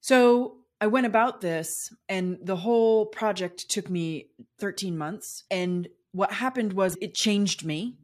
So I went about this, and the whole project took me 13 months. And what happened was it changed me,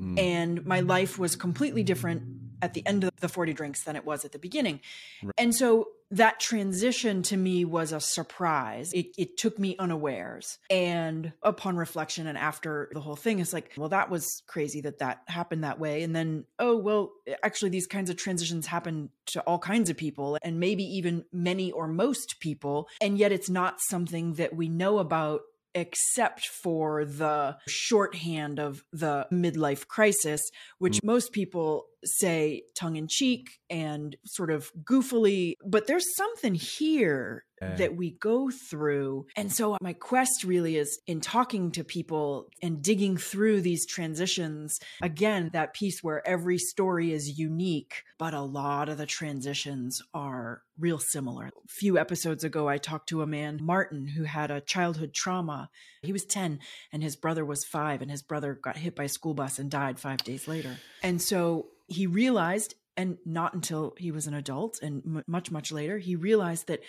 Mm. and my life was completely different at the end of the 40 drinks than it was at the beginning. Right. And so that transition to me was a surprise. It, it took me unawares. And upon reflection and after the whole thing, it's like, well, that was crazy that that happened that way. And then, oh, well, actually, these kinds of transitions happen to all kinds of people and maybe even many or most people. And yet it's not something that we know about except for the shorthand of the midlife crisis, which hmm. most people say tongue in cheek and sort of goofily. But there's something here. That we go through. And so my quest really is in talking to people and digging through these transitions. Again, that piece where every story is unique, but a lot of the transitions are real similar. A few episodes ago, I talked to a man, Martin, who had a childhood trauma. He was 10 and his brother was five, and his brother got hit by a school bus and died five days later. And so he realized and not until he was an adult and m- much much later he realized that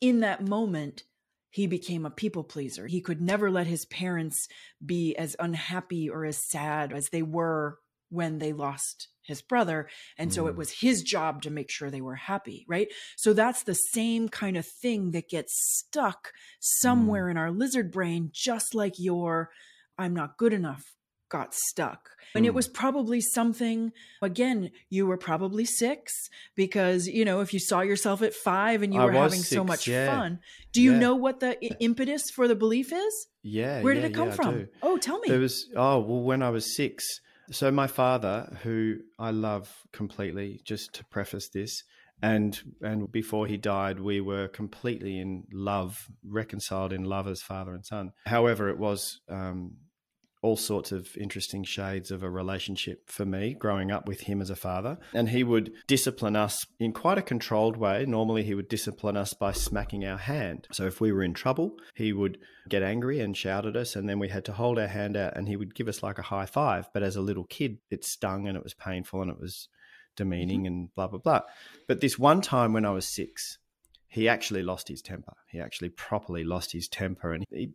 in that moment he became a people pleaser. He could never let his parents be as unhappy or as sad as they were when they lost his brother. And so it Mm. was his job to make sure they were happy right? So that's the same kind of thing that gets stuck somewhere in our lizard brain just like your i'm not good enough got stuck. And it Hmm. was probably something, again, you were probably six because, you know, if you saw yourself at five and you I were having so much yeah. fun, do you Yeah. know what the impetus for the belief is? Yeah. Where did yeah, it come from? Oh, tell me. There was oh well when I was six. So my father, who I love completely, just to preface this, and and before he died, we were completely in love, reconciled in love as father and son. However, it was um, all sorts of interesting shades of a relationship for me growing up with him as a father. And he would discipline us in quite a controlled way. Normally, he would discipline us by smacking our hand. So if we were in trouble, he would get angry and shout at us, and then we had to hold our hand out and he would give us like a high five. But as a little kid, it stung and it was painful and it was demeaning mm-hmm. and blah, blah, blah. But this one time when I was six, he actually lost his temper. He actually properly lost his temper and he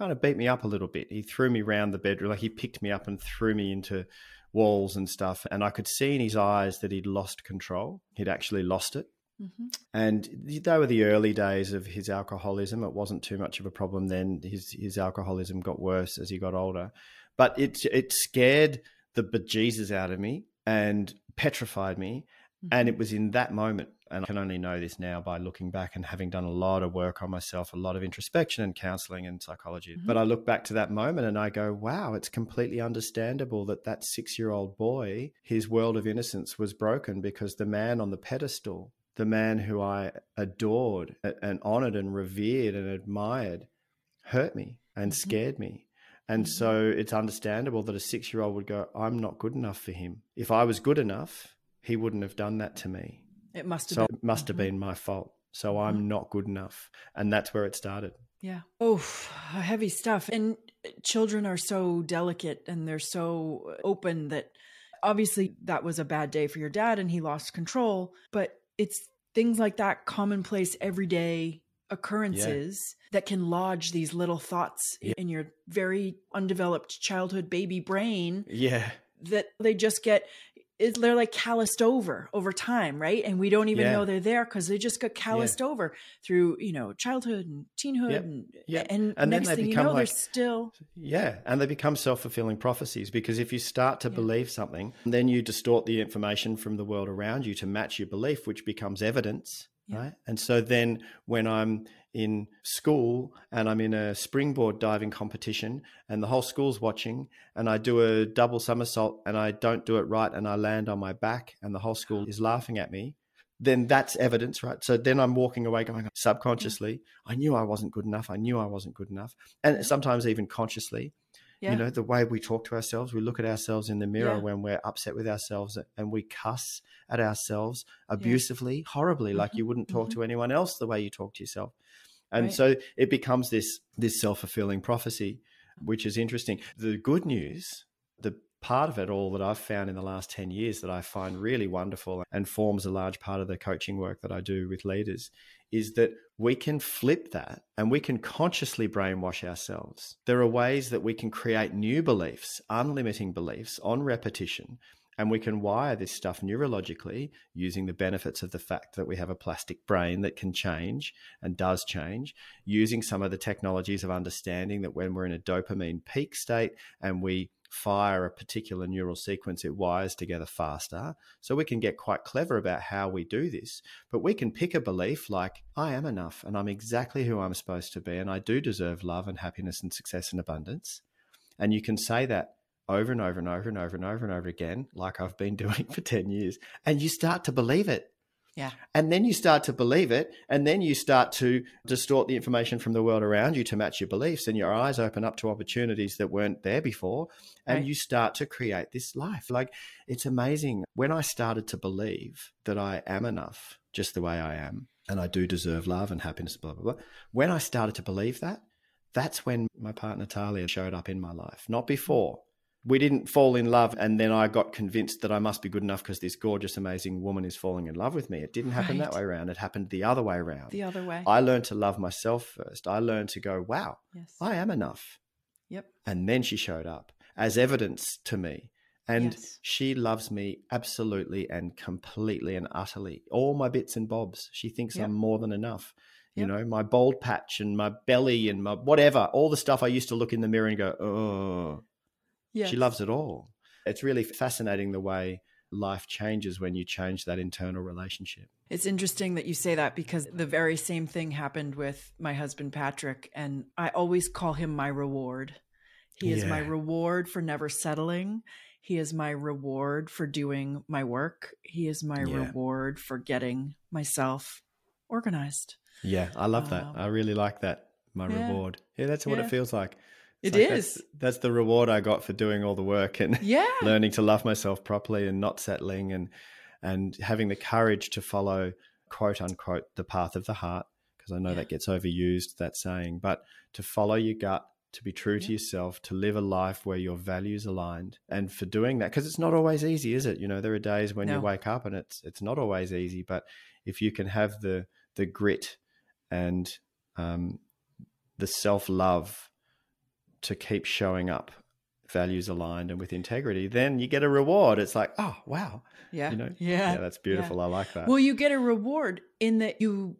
kind of beat me up a little bit. He threw me around the bedroom, like he picked me up and threw me into walls and stuff. And I could see in his eyes that he'd lost control. He'd actually lost it. Mhm. And they were the early days of his alcoholism. It wasn't too much of a problem then. His his alcoholism got worse as he got older, but it it scared the bejesus out of me and petrified me. And it was in that moment, and I can only know this now by looking back and having done a lot of work on myself, a lot of introspection and counseling and psychology. Mhm. But I look back to that moment and I go, wow, it's completely understandable that that six year old boy, his world of innocence was broken because the man on the pedestal, the man who I adored and honored and revered and admired, hurt me and Mhm. scared me. And Mhm. so it's understandable that a six year old would go, I'm not good enough for him. If I was good enough, he wouldn't have done that to me. It must have So been. it must have Mhm. been my fault. So I'm mm. not good enough. And that's where it started. Yeah. Oh, heavy stuff. And uh, children are so delicate and they're so uh, open that obviously that was a bad day for your dad and he lost control. But it's things like that, commonplace, everyday occurrences that can lodge these little thoughts Yeah. in your very undeveloped childhood baby brain Yeah. that they just get they're like calloused over over time right and we don't even Yeah. know they're there because they just got calloused over through you know childhood and teenhood Yep. and Yep. and, And then next they thing you become know they're like- still Yeah, and they become self fulfilling prophecies because if you start to Yeah. believe something, then you distort the information from the world around you to match your belief, which becomes evidence, Yeah. right? And so then when I'm in school and I'm in a springboard diving competition and the whole school's watching and I do a double somersault and I don't do it right and I land on my back and the whole school is laughing at me, then that's evidence, right? So then I'm walking away going subconsciously, I knew I wasn't good enough. I knew I wasn't good enough. And sometimes even consciously, yeah you know the way we talk to ourselves we look at ourselves in the mirror Yeah. when we're upset with ourselves and we cuss at ourselves abusively horribly like Mhm, you wouldn't talk mhm. to anyone else the way you talk to yourself and Right. so it becomes this this self-fulfilling prophecy which is interesting the good news the part of it all that I've found in the last 10 years that I find really wonderful and forms a large part of the coaching work that I do with leaders is that we can flip that and we can consciously brainwash ourselves. There are ways that we can create new beliefs, unlimiting beliefs on repetition, and we can wire this stuff neurologically using the benefits of the fact that we have a plastic brain that can change and does change, using some of the technologies of understanding that when we're in a dopamine peak state and we fire a particular neural sequence, it wires together faster. So we can get quite clever about how we do this. But we can pick a belief like, I am enough and I'm exactly who I'm supposed to be, and I do deserve love and happiness and success and abundance. And you can say that over and over and over and over and over and over again, like I've been doing for 10 years, and you start to believe it. Yeah. And then you start to believe it. And then you start to distort the information from the world around you to match your beliefs. And your eyes open up to opportunities that weren't there before. And Right. you start to create this life. Like it's amazing. When I started to believe that I am enough just the way I am, and I do deserve love and happiness, blah, blah, blah. When I started to believe that, that's when my partner Talia showed up in my life, not before. We didn't fall in love, and then I got convinced that I must be good enough because this gorgeous, amazing woman is falling in love with me. It didn't happen that way around. It happened the other way around. The other way. I learned to love myself first. I learned to go, wow, yes. I am enough. Yep. And then she showed up as evidence to me. And Yes. she loves me absolutely and completely and utterly. All my bits and bobs. She thinks Yep. I'm more than enough. You know, my bald patch and my belly and my whatever, all the stuff I used to look in the mirror and go, oh, Yes. she loves it all. It's really fascinating the way life changes when you change that internal relationship. It's interesting that you say that because the very same thing happened with my husband Patrick, and I always call him my reward. He is my reward for never settling. He is my reward for doing my work. He is my Yeah. reward for getting myself organized. Yeah, I love that. Um, I really like that. My yeah. reward. Yeah, that's what Yeah. it feels like. It It's like that's- is. That's, the reward I got for doing all the work and Yeah. learning to love myself properly and not settling and and having the courage to follow quote unquote the path of the heart because I know Yeah. that gets overused that saying, but to follow your gut, to be true to yourself, to live a life where your values aligned, and for doing that because it's not always easy, is it? You know, there are days when No. you wake up and it's it's not always easy, but if you can have the the grit and um, the self love to keep showing up values aligned and with integrity then you get a reward it's like oh wow Yeah. you know yeah. yeah that's beautiful i like that Well, you get a reward in that you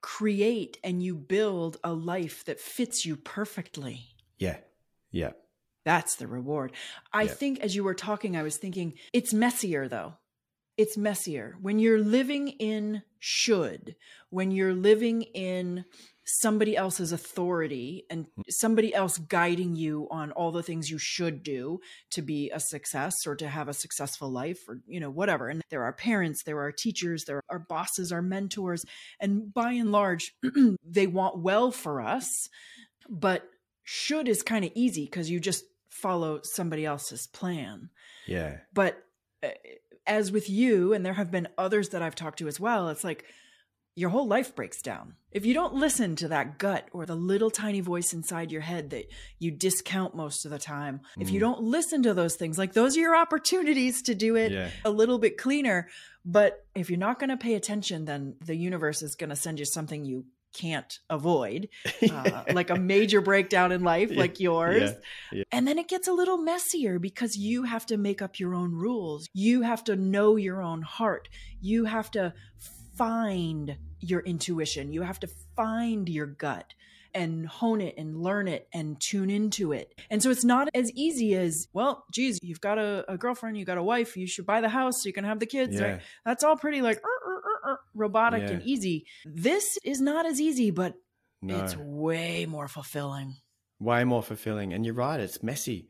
create and you build a life that fits you perfectly. yeah yeah That's the reward. I Yeah. think as you were talking, I was thinking it's messier though. It's messier. When you're living in should, when you're living in somebody else's authority and somebody else guiding you on all the things you should do to be a success or to have a successful life or you know whatever. And there are parents there are teachers there are bosses our mentors. And by and large they want well for us but should is kind of easy because you just follow somebody else's plan. Yeah. But uh, as with you and there have been others that i've talked to as well it's like your whole life breaks down. If you don't listen to that gut or the little tiny voice inside your head that you discount most of the time if you Mm. don't listen to those things like those are your opportunities to do it yeah. a little bit cleaner. But if you're not going to pay attention then the universe is going to send you something you can't avoid uh, like a major breakdown in life Yeah, like yours. Yeah, yeah. and then it gets a little messier because you have to make up your own rules. You have to know your own heart. You have to find your intuition you have to find your gut and hone it and learn it and tune into it. And so it's not as easy as, well, geez, you've got a, a girlfriend, you've got a wife, you should buy the house so you can have the kids, Yeah. right? That's all pretty like "Er, er, er, er," robotic Yeah. and easy. This is not as easy, but no it's way more fulfilling. way more fulfilling and you're right it's messy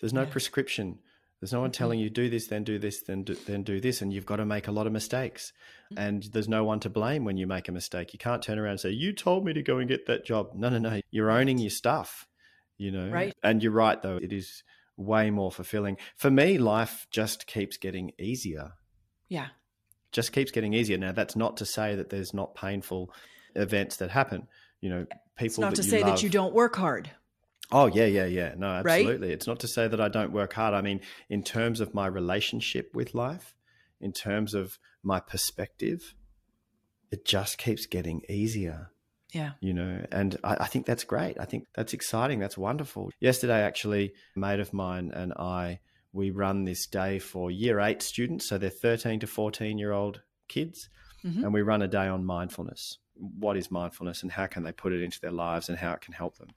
there's no Yeah. prescription there's no one Mhm. telling you do this then do this then do, then do this and you've got to make a lot of mistakes. Mhm. and there's no one to blame when you make a mistake. You can't turn around and say you told me to go and get that job. No no no. You're owning your stuff you know? Right. and you're right though. It is way more fulfilling. For me life just keeps getting easier. Yeah. just keeps getting easier. Now that's not to say that there's not painful events that happen. You know people It's not to say love, that you don't work hard. Oh yeah, yeah, yeah. No, Right? absolutely. It's not to say that I don't work hard. I mean, in terms of my relationship with life, in terms of my perspective, it just keeps getting easier. Yeah. You know, and I, I think that's great. I think that's exciting. That's wonderful. Yesterday, actually, a mate of mine and I we run this day for year eight students, so they're thirteen to fourteen year old kids, Mhm. and we run a day on mindfulness. What is mindfulness, and how can they put it into their lives, and how it can help them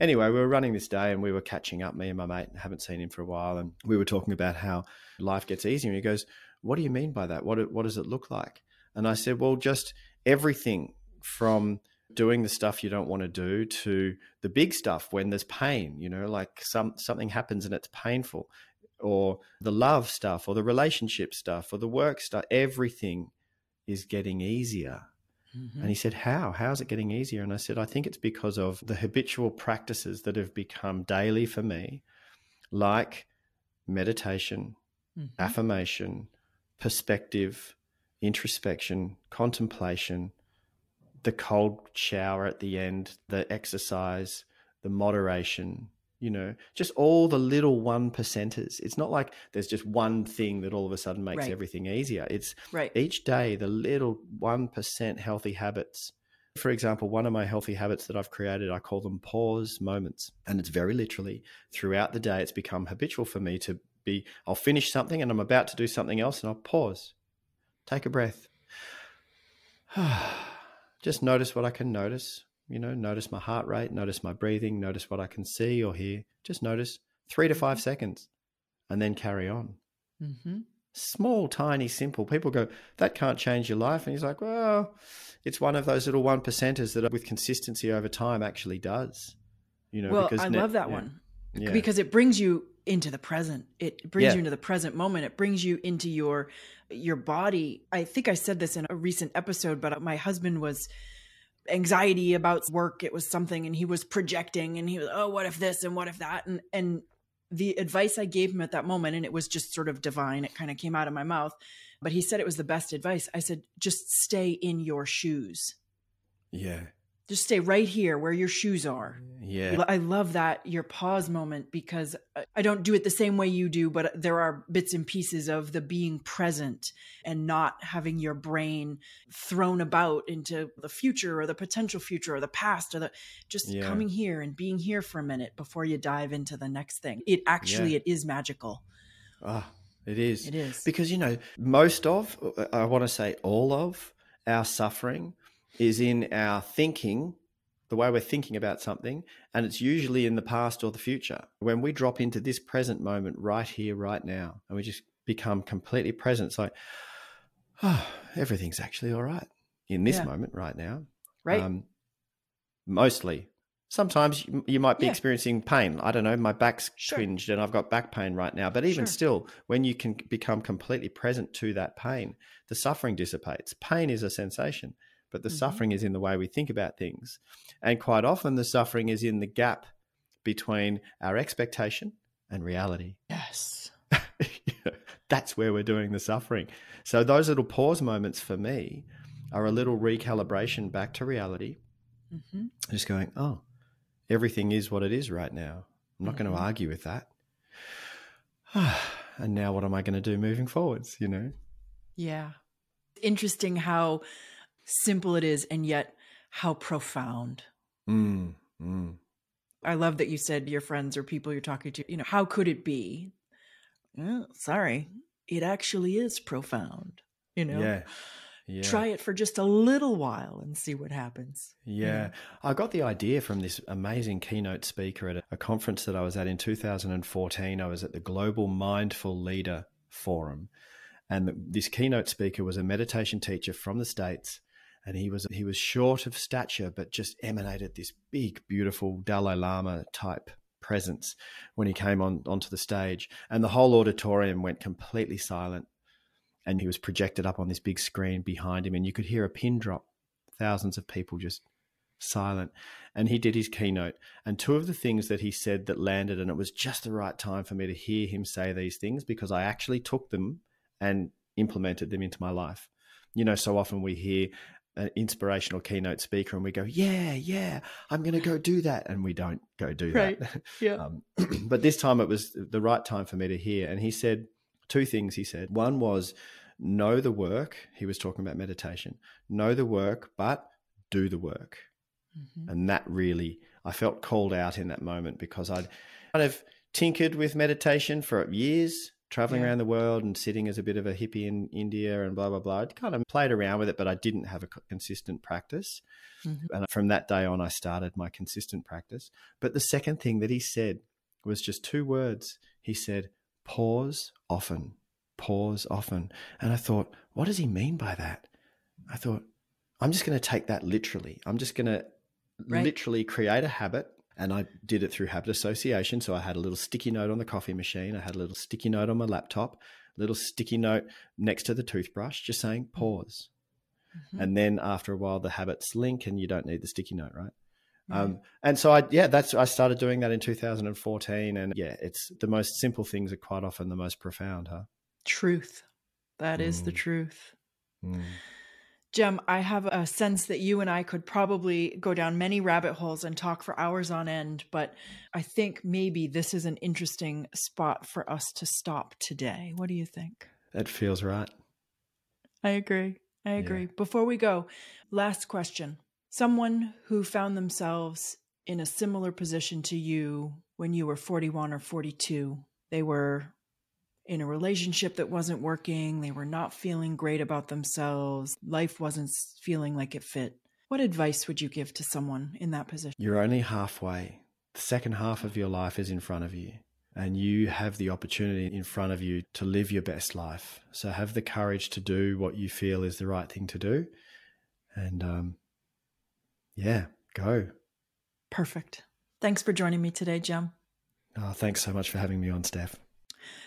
anyway, we were running this day and we were catching up, me and my mate, haven't seen him for a while. And we were talking about how life gets easier. And he goes, What do you mean by that? What, what does it look like? And I said, Well, just everything from doing the stuff you don't want to do to the big stuff when there's pain, you know, like some something happens and it's painful, or the love stuff, or the relationship stuff, or the work stuff, everything is getting easier. Mm-hmm. And he said, How? How's it getting easier? And I said, I think it's because of the habitual practices that have become daily for me, like meditation, mm-hmm. affirmation, perspective, introspection, contemplation, the cold shower at the end, the exercise, the moderation, you know, just all the little one percenters. It's not like there's just one thing that all of a sudden makes right. everything easier. It's right. each day, the little 1% healthy habits. For example, one of my healthy habits that I've created, I call them pause moments. And it's very literally throughout the day, it's become habitual for me to be, I'll finish something and I'm about to do something else and I'll pause, take a breath. Just notice what I can notice you know, notice my heart rate, notice my breathing, notice what I can see or hear. Just notice three to five mm-hmm. seconds and then carry on. Mm-hmm. Small, tiny, simple. People go, that can't change your life. And he's like, well, it's one of those little one percenters that with consistency over time actually does. You know, well, I love that yeah. one yeah. because it brings you into the present. It brings yeah. you into the present moment. It brings you into your your body. I think I said this in a recent episode, but my husband was anxiety about work. It was something, and he was projecting, and he was, oh, what if this and what if that, and and the advice I gave him at that moment, and it was just sort of divine. It kind of came out of my mouth, but he said it was the best advice. I said, just stay in your shoes. Yeah just stay right here where your shoes are. Yeah. I love that your pause moment because I don't do it the same way you do, but there are bits and pieces of the being present and not having your brain thrown about into the future or the potential future or the past or the just yeah. coming here and being here for a minute before you dive into the next thing. It actually yeah. it is magical. Ah, it is. It is. Because you know, most of I want to say all of our suffering is in our thinking, the way we're thinking about something, and it's usually in the past or the future. When we drop into this present moment right here, right now, and we just become completely present, it's like, oh, everything's actually all right in this yeah. moment right now. Right. Um, mostly. Sometimes you, might be yeah. experiencing pain. I don't know, my back's sure. twinged and I've got back pain right now. But even sure. still, when you can become completely present to that pain, the suffering dissipates. Pain is a sensation but the mm-hmm. suffering is in the way we think about things. And quite often, the suffering is in the gap between our expectation and reality. Yes. That's where we're doing the suffering. So, those little pause moments for me are a little recalibration back to reality. Mm-hmm. Just going, oh, everything is what it is right now. I'm not mm-hmm. going to argue with that. and now, what am I going to do moving forwards? You know? Yeah. Interesting how simple it is and yet how profound. Mm, mm. I love that you said your friends or people you're talking to, you know, how could it be? Oh, sorry, it actually is profound, you know? Yeah. Yeah. Try it for just a little while and see what happens. Yeah. I got the idea from this amazing keynote speaker at a, a conference that I was at in 2014. I was at the Global Mindful Leader Forum. And this keynote speaker was a meditation teacher from the States and he was he was short of stature, but just emanated this big, beautiful Dalai Lama type presence when he came on onto the stage, and the whole auditorium went completely silent, and he was projected up on this big screen behind him, and you could hear a pin drop. Thousands of people just silent. And he did his keynote. And two of the things that he said that landed, and it was just the right time for me to hear him say these things because I actually took them and implemented them into my life. You know, so often we hear an inspirational keynote speaker and we go, yeah, yeah, I'm going to go do that. And we don't go do right. that. Yeah. Um, but this time it was the right time for me to hear. And he said two things. He said, one was know the work. He was talking about meditation, know the work, but do the work. Mm-hmm. And that really, I felt called out in that moment because I'd kind of tinkered with meditation for years traveling yeah. around the world and sitting as a bit of a hippie in India and blah blah blah. I kind of played around with it, but I didn't have a consistent practice. Mm-hmm. And from that day on, I started my consistent practice. But the second thing that he said was just two words. He said, "Pause often." Pause often. And I thought, what does he mean by that? I thought, I'm just going to take that literally. I'm just going to right. literally create a habit and I did it through habit association. So I had a little sticky note on the coffee machine. I had a little sticky note on my laptop, a little sticky note next to the toothbrush, just saying pause, Mm-hmm. And then after a while, the habits link and you don't need the sticky note, right? Um, and so I, yeah, that's, I started doing that in 2014. And yeah, it's the most simple things are quite often the most profound, huh? Truth. That is mm. the truth. Mm. Jem, I have a sense that you and I could probably go down many rabbit holes and talk for hours on end, but I think maybe this is an interesting spot for us to stop today. What do you think? That feels right. I agree. I agree. Yeah. Before we go, last question. Someone who found themselves in a similar position to you when you were 41 or 42, they were in a relationship that wasn't working. They were not feeling great about themselves. Life wasn't feeling like it fit. What advice would you give to someone in that position? You're only halfway. The second half of your life is in front of you, and you have the opportunity in front of you to live your best life. So have the courage to do what you feel is the right thing to do. And um, yeah, go. Perfect. Thanks for joining me today, Jem. Oh, thanks so much for having me on, Steph.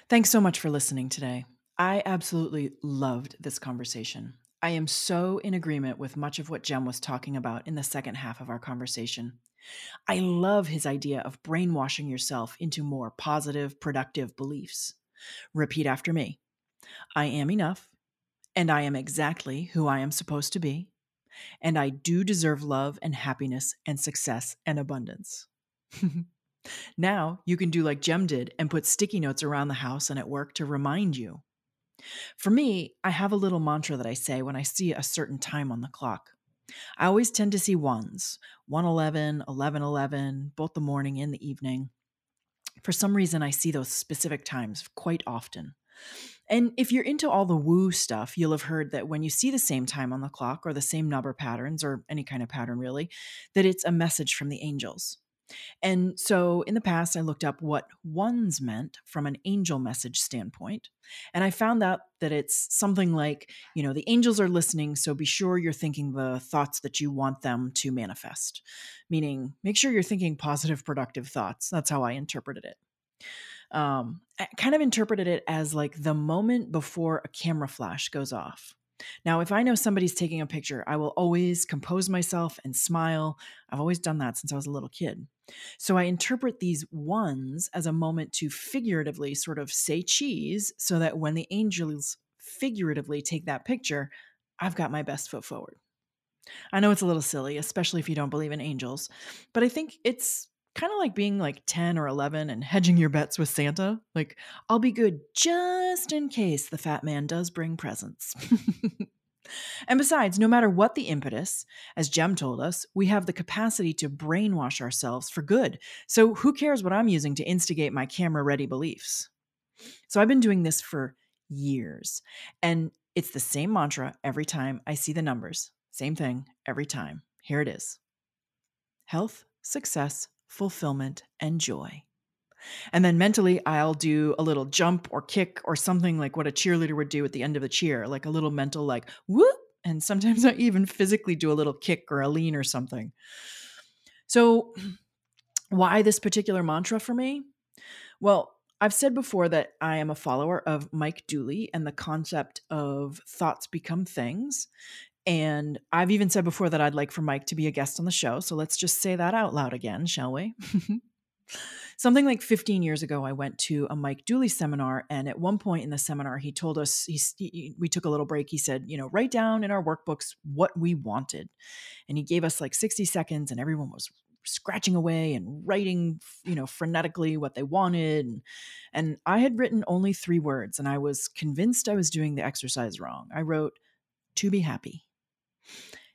Thanks so much for listening today. I absolutely loved this conversation. I am so in agreement with much of what Jem was talking about in the second half of our conversation. I love his idea of brainwashing yourself into more positive, productive beliefs. Repeat after me I am enough, and I am exactly who I am supposed to be, and I do deserve love and happiness and success and abundance. Now you can do like Jem did and put sticky notes around the house and at work to remind you. For me, I have a little mantra that I say when I see a certain time on the clock. I always tend to see ones 111, 1111, both the morning and the evening. For some reason, I see those specific times quite often. And if you're into all the woo stuff, you'll have heard that when you see the same time on the clock or the same number patterns or any kind of pattern really, that it's a message from the angels. And so in the past, I looked up what ones meant from an angel message standpoint. And I found out that it's something like, you know, the angels are listening, so be sure you're thinking the thoughts that you want them to manifest. Meaning, make sure you're thinking positive, productive thoughts. That's how I interpreted it. Um, I kind of interpreted it as like the moment before a camera flash goes off. Now, if I know somebody's taking a picture, I will always compose myself and smile. I've always done that since I was a little kid. So I interpret these ones as a moment to figuratively sort of say cheese so that when the angels figuratively take that picture, I've got my best foot forward. I know it's a little silly, especially if you don't believe in angels, but I think it's kind of like being like 10 or 11 and hedging your bets with Santa. Like, I'll be good just in case the fat man does bring presents. and besides, no matter what the impetus, as Jem told us, we have the capacity to brainwash ourselves for good. So, who cares what I'm using to instigate my camera ready beliefs? So, I've been doing this for years, and it's the same mantra every time I see the numbers. Same thing every time. Here it is health, success, fulfillment, and joy. And then mentally, I'll do a little jump or kick or something like what a cheerleader would do at the end of the cheer, like a little mental, like whoop. And sometimes I even physically do a little kick or a lean or something. So, why this particular mantra for me? Well, I've said before that I am a follower of Mike Dooley and the concept of thoughts become things. And I've even said before that I'd like for Mike to be a guest on the show. So let's just say that out loud again, shall we? Something like 15 years ago, I went to a Mike Dooley seminar. And at one point in the seminar, he told us, he, he, we took a little break. He said, you know, write down in our workbooks what we wanted. And he gave us like 60 seconds, and everyone was scratching away and writing you know frenetically what they wanted and, and i had written only three words and i was convinced i was doing the exercise wrong i wrote to be happy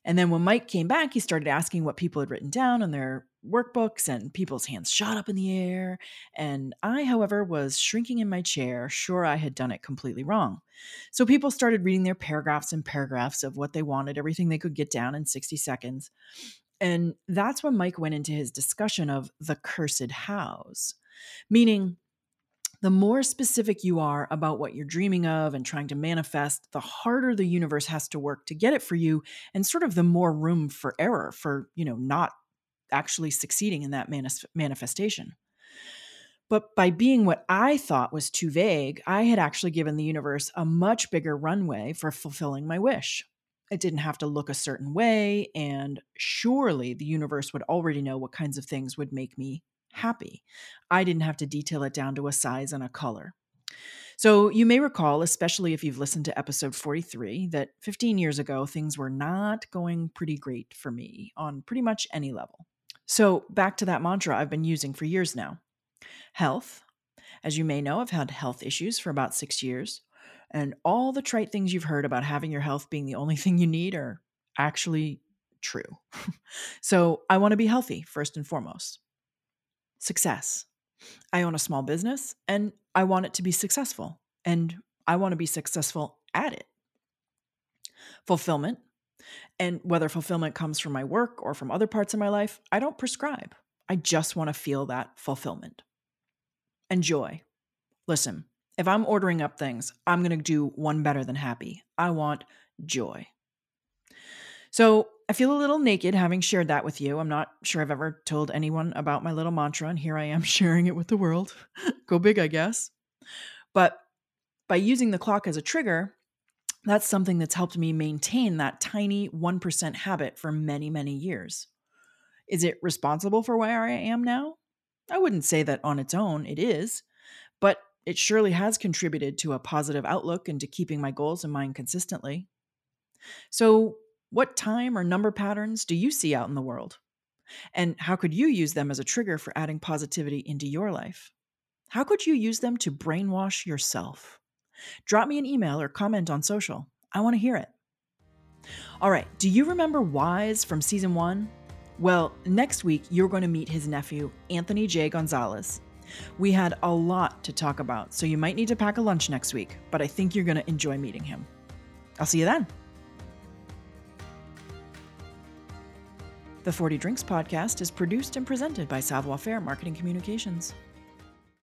and then when Mike came back, he started asking what people had written down on their workbooks, and people's hands shot up in the air. And I, however, was shrinking in my chair, sure I had done it completely wrong. So people started reading their paragraphs and paragraphs of what they wanted, everything they could get down in 60 seconds. And that's when Mike went into his discussion of the cursed hows, meaning the more specific you are about what you're dreaming of and trying to manifest, the harder the universe has to work to get it for you and sort of the more room for error for, you know, not actually succeeding in that manis- manifestation. But by being what I thought was too vague, I had actually given the universe a much bigger runway for fulfilling my wish. It didn't have to look a certain way, and surely the universe would already know what kinds of things would make me happy. I didn't have to detail it down to a size and a color. So, you may recall, especially if you've listened to episode 43, that 15 years ago, things were not going pretty great for me on pretty much any level. So, back to that mantra I've been using for years now health. As you may know, I've had health issues for about six years, and all the trite things you've heard about having your health being the only thing you need are actually true. so, I want to be healthy first and foremost. Success. I own a small business and I want it to be successful, and I want to be successful at it. Fulfillment. And whether fulfillment comes from my work or from other parts of my life, I don't prescribe. I just want to feel that fulfillment. And joy. Listen, if I'm ordering up things, I'm going to do one better than happy. I want joy. So I feel a little naked having shared that with you. I'm not sure I've ever told anyone about my little mantra, and here I am sharing it with the world. Go big, I guess. But by using the clock as a trigger, that's something that's helped me maintain that tiny 1% habit for many, many years. Is it responsible for where I am now? I wouldn't say that on its own it is, but it surely has contributed to a positive outlook and to keeping my goals in mind consistently. So, what time or number patterns do you see out in the world? And how could you use them as a trigger for adding positivity into your life? How could you use them to brainwash yourself? Drop me an email or comment on social. I want to hear it. All right, do you remember Wise from season one? Well, next week you're going to meet his nephew, Anthony J. Gonzalez. We had a lot to talk about, so you might need to pack a lunch next week, but I think you're going to enjoy meeting him. I'll see you then. The 40 Drinks podcast is produced and presented by Savoir Faire Marketing Communications.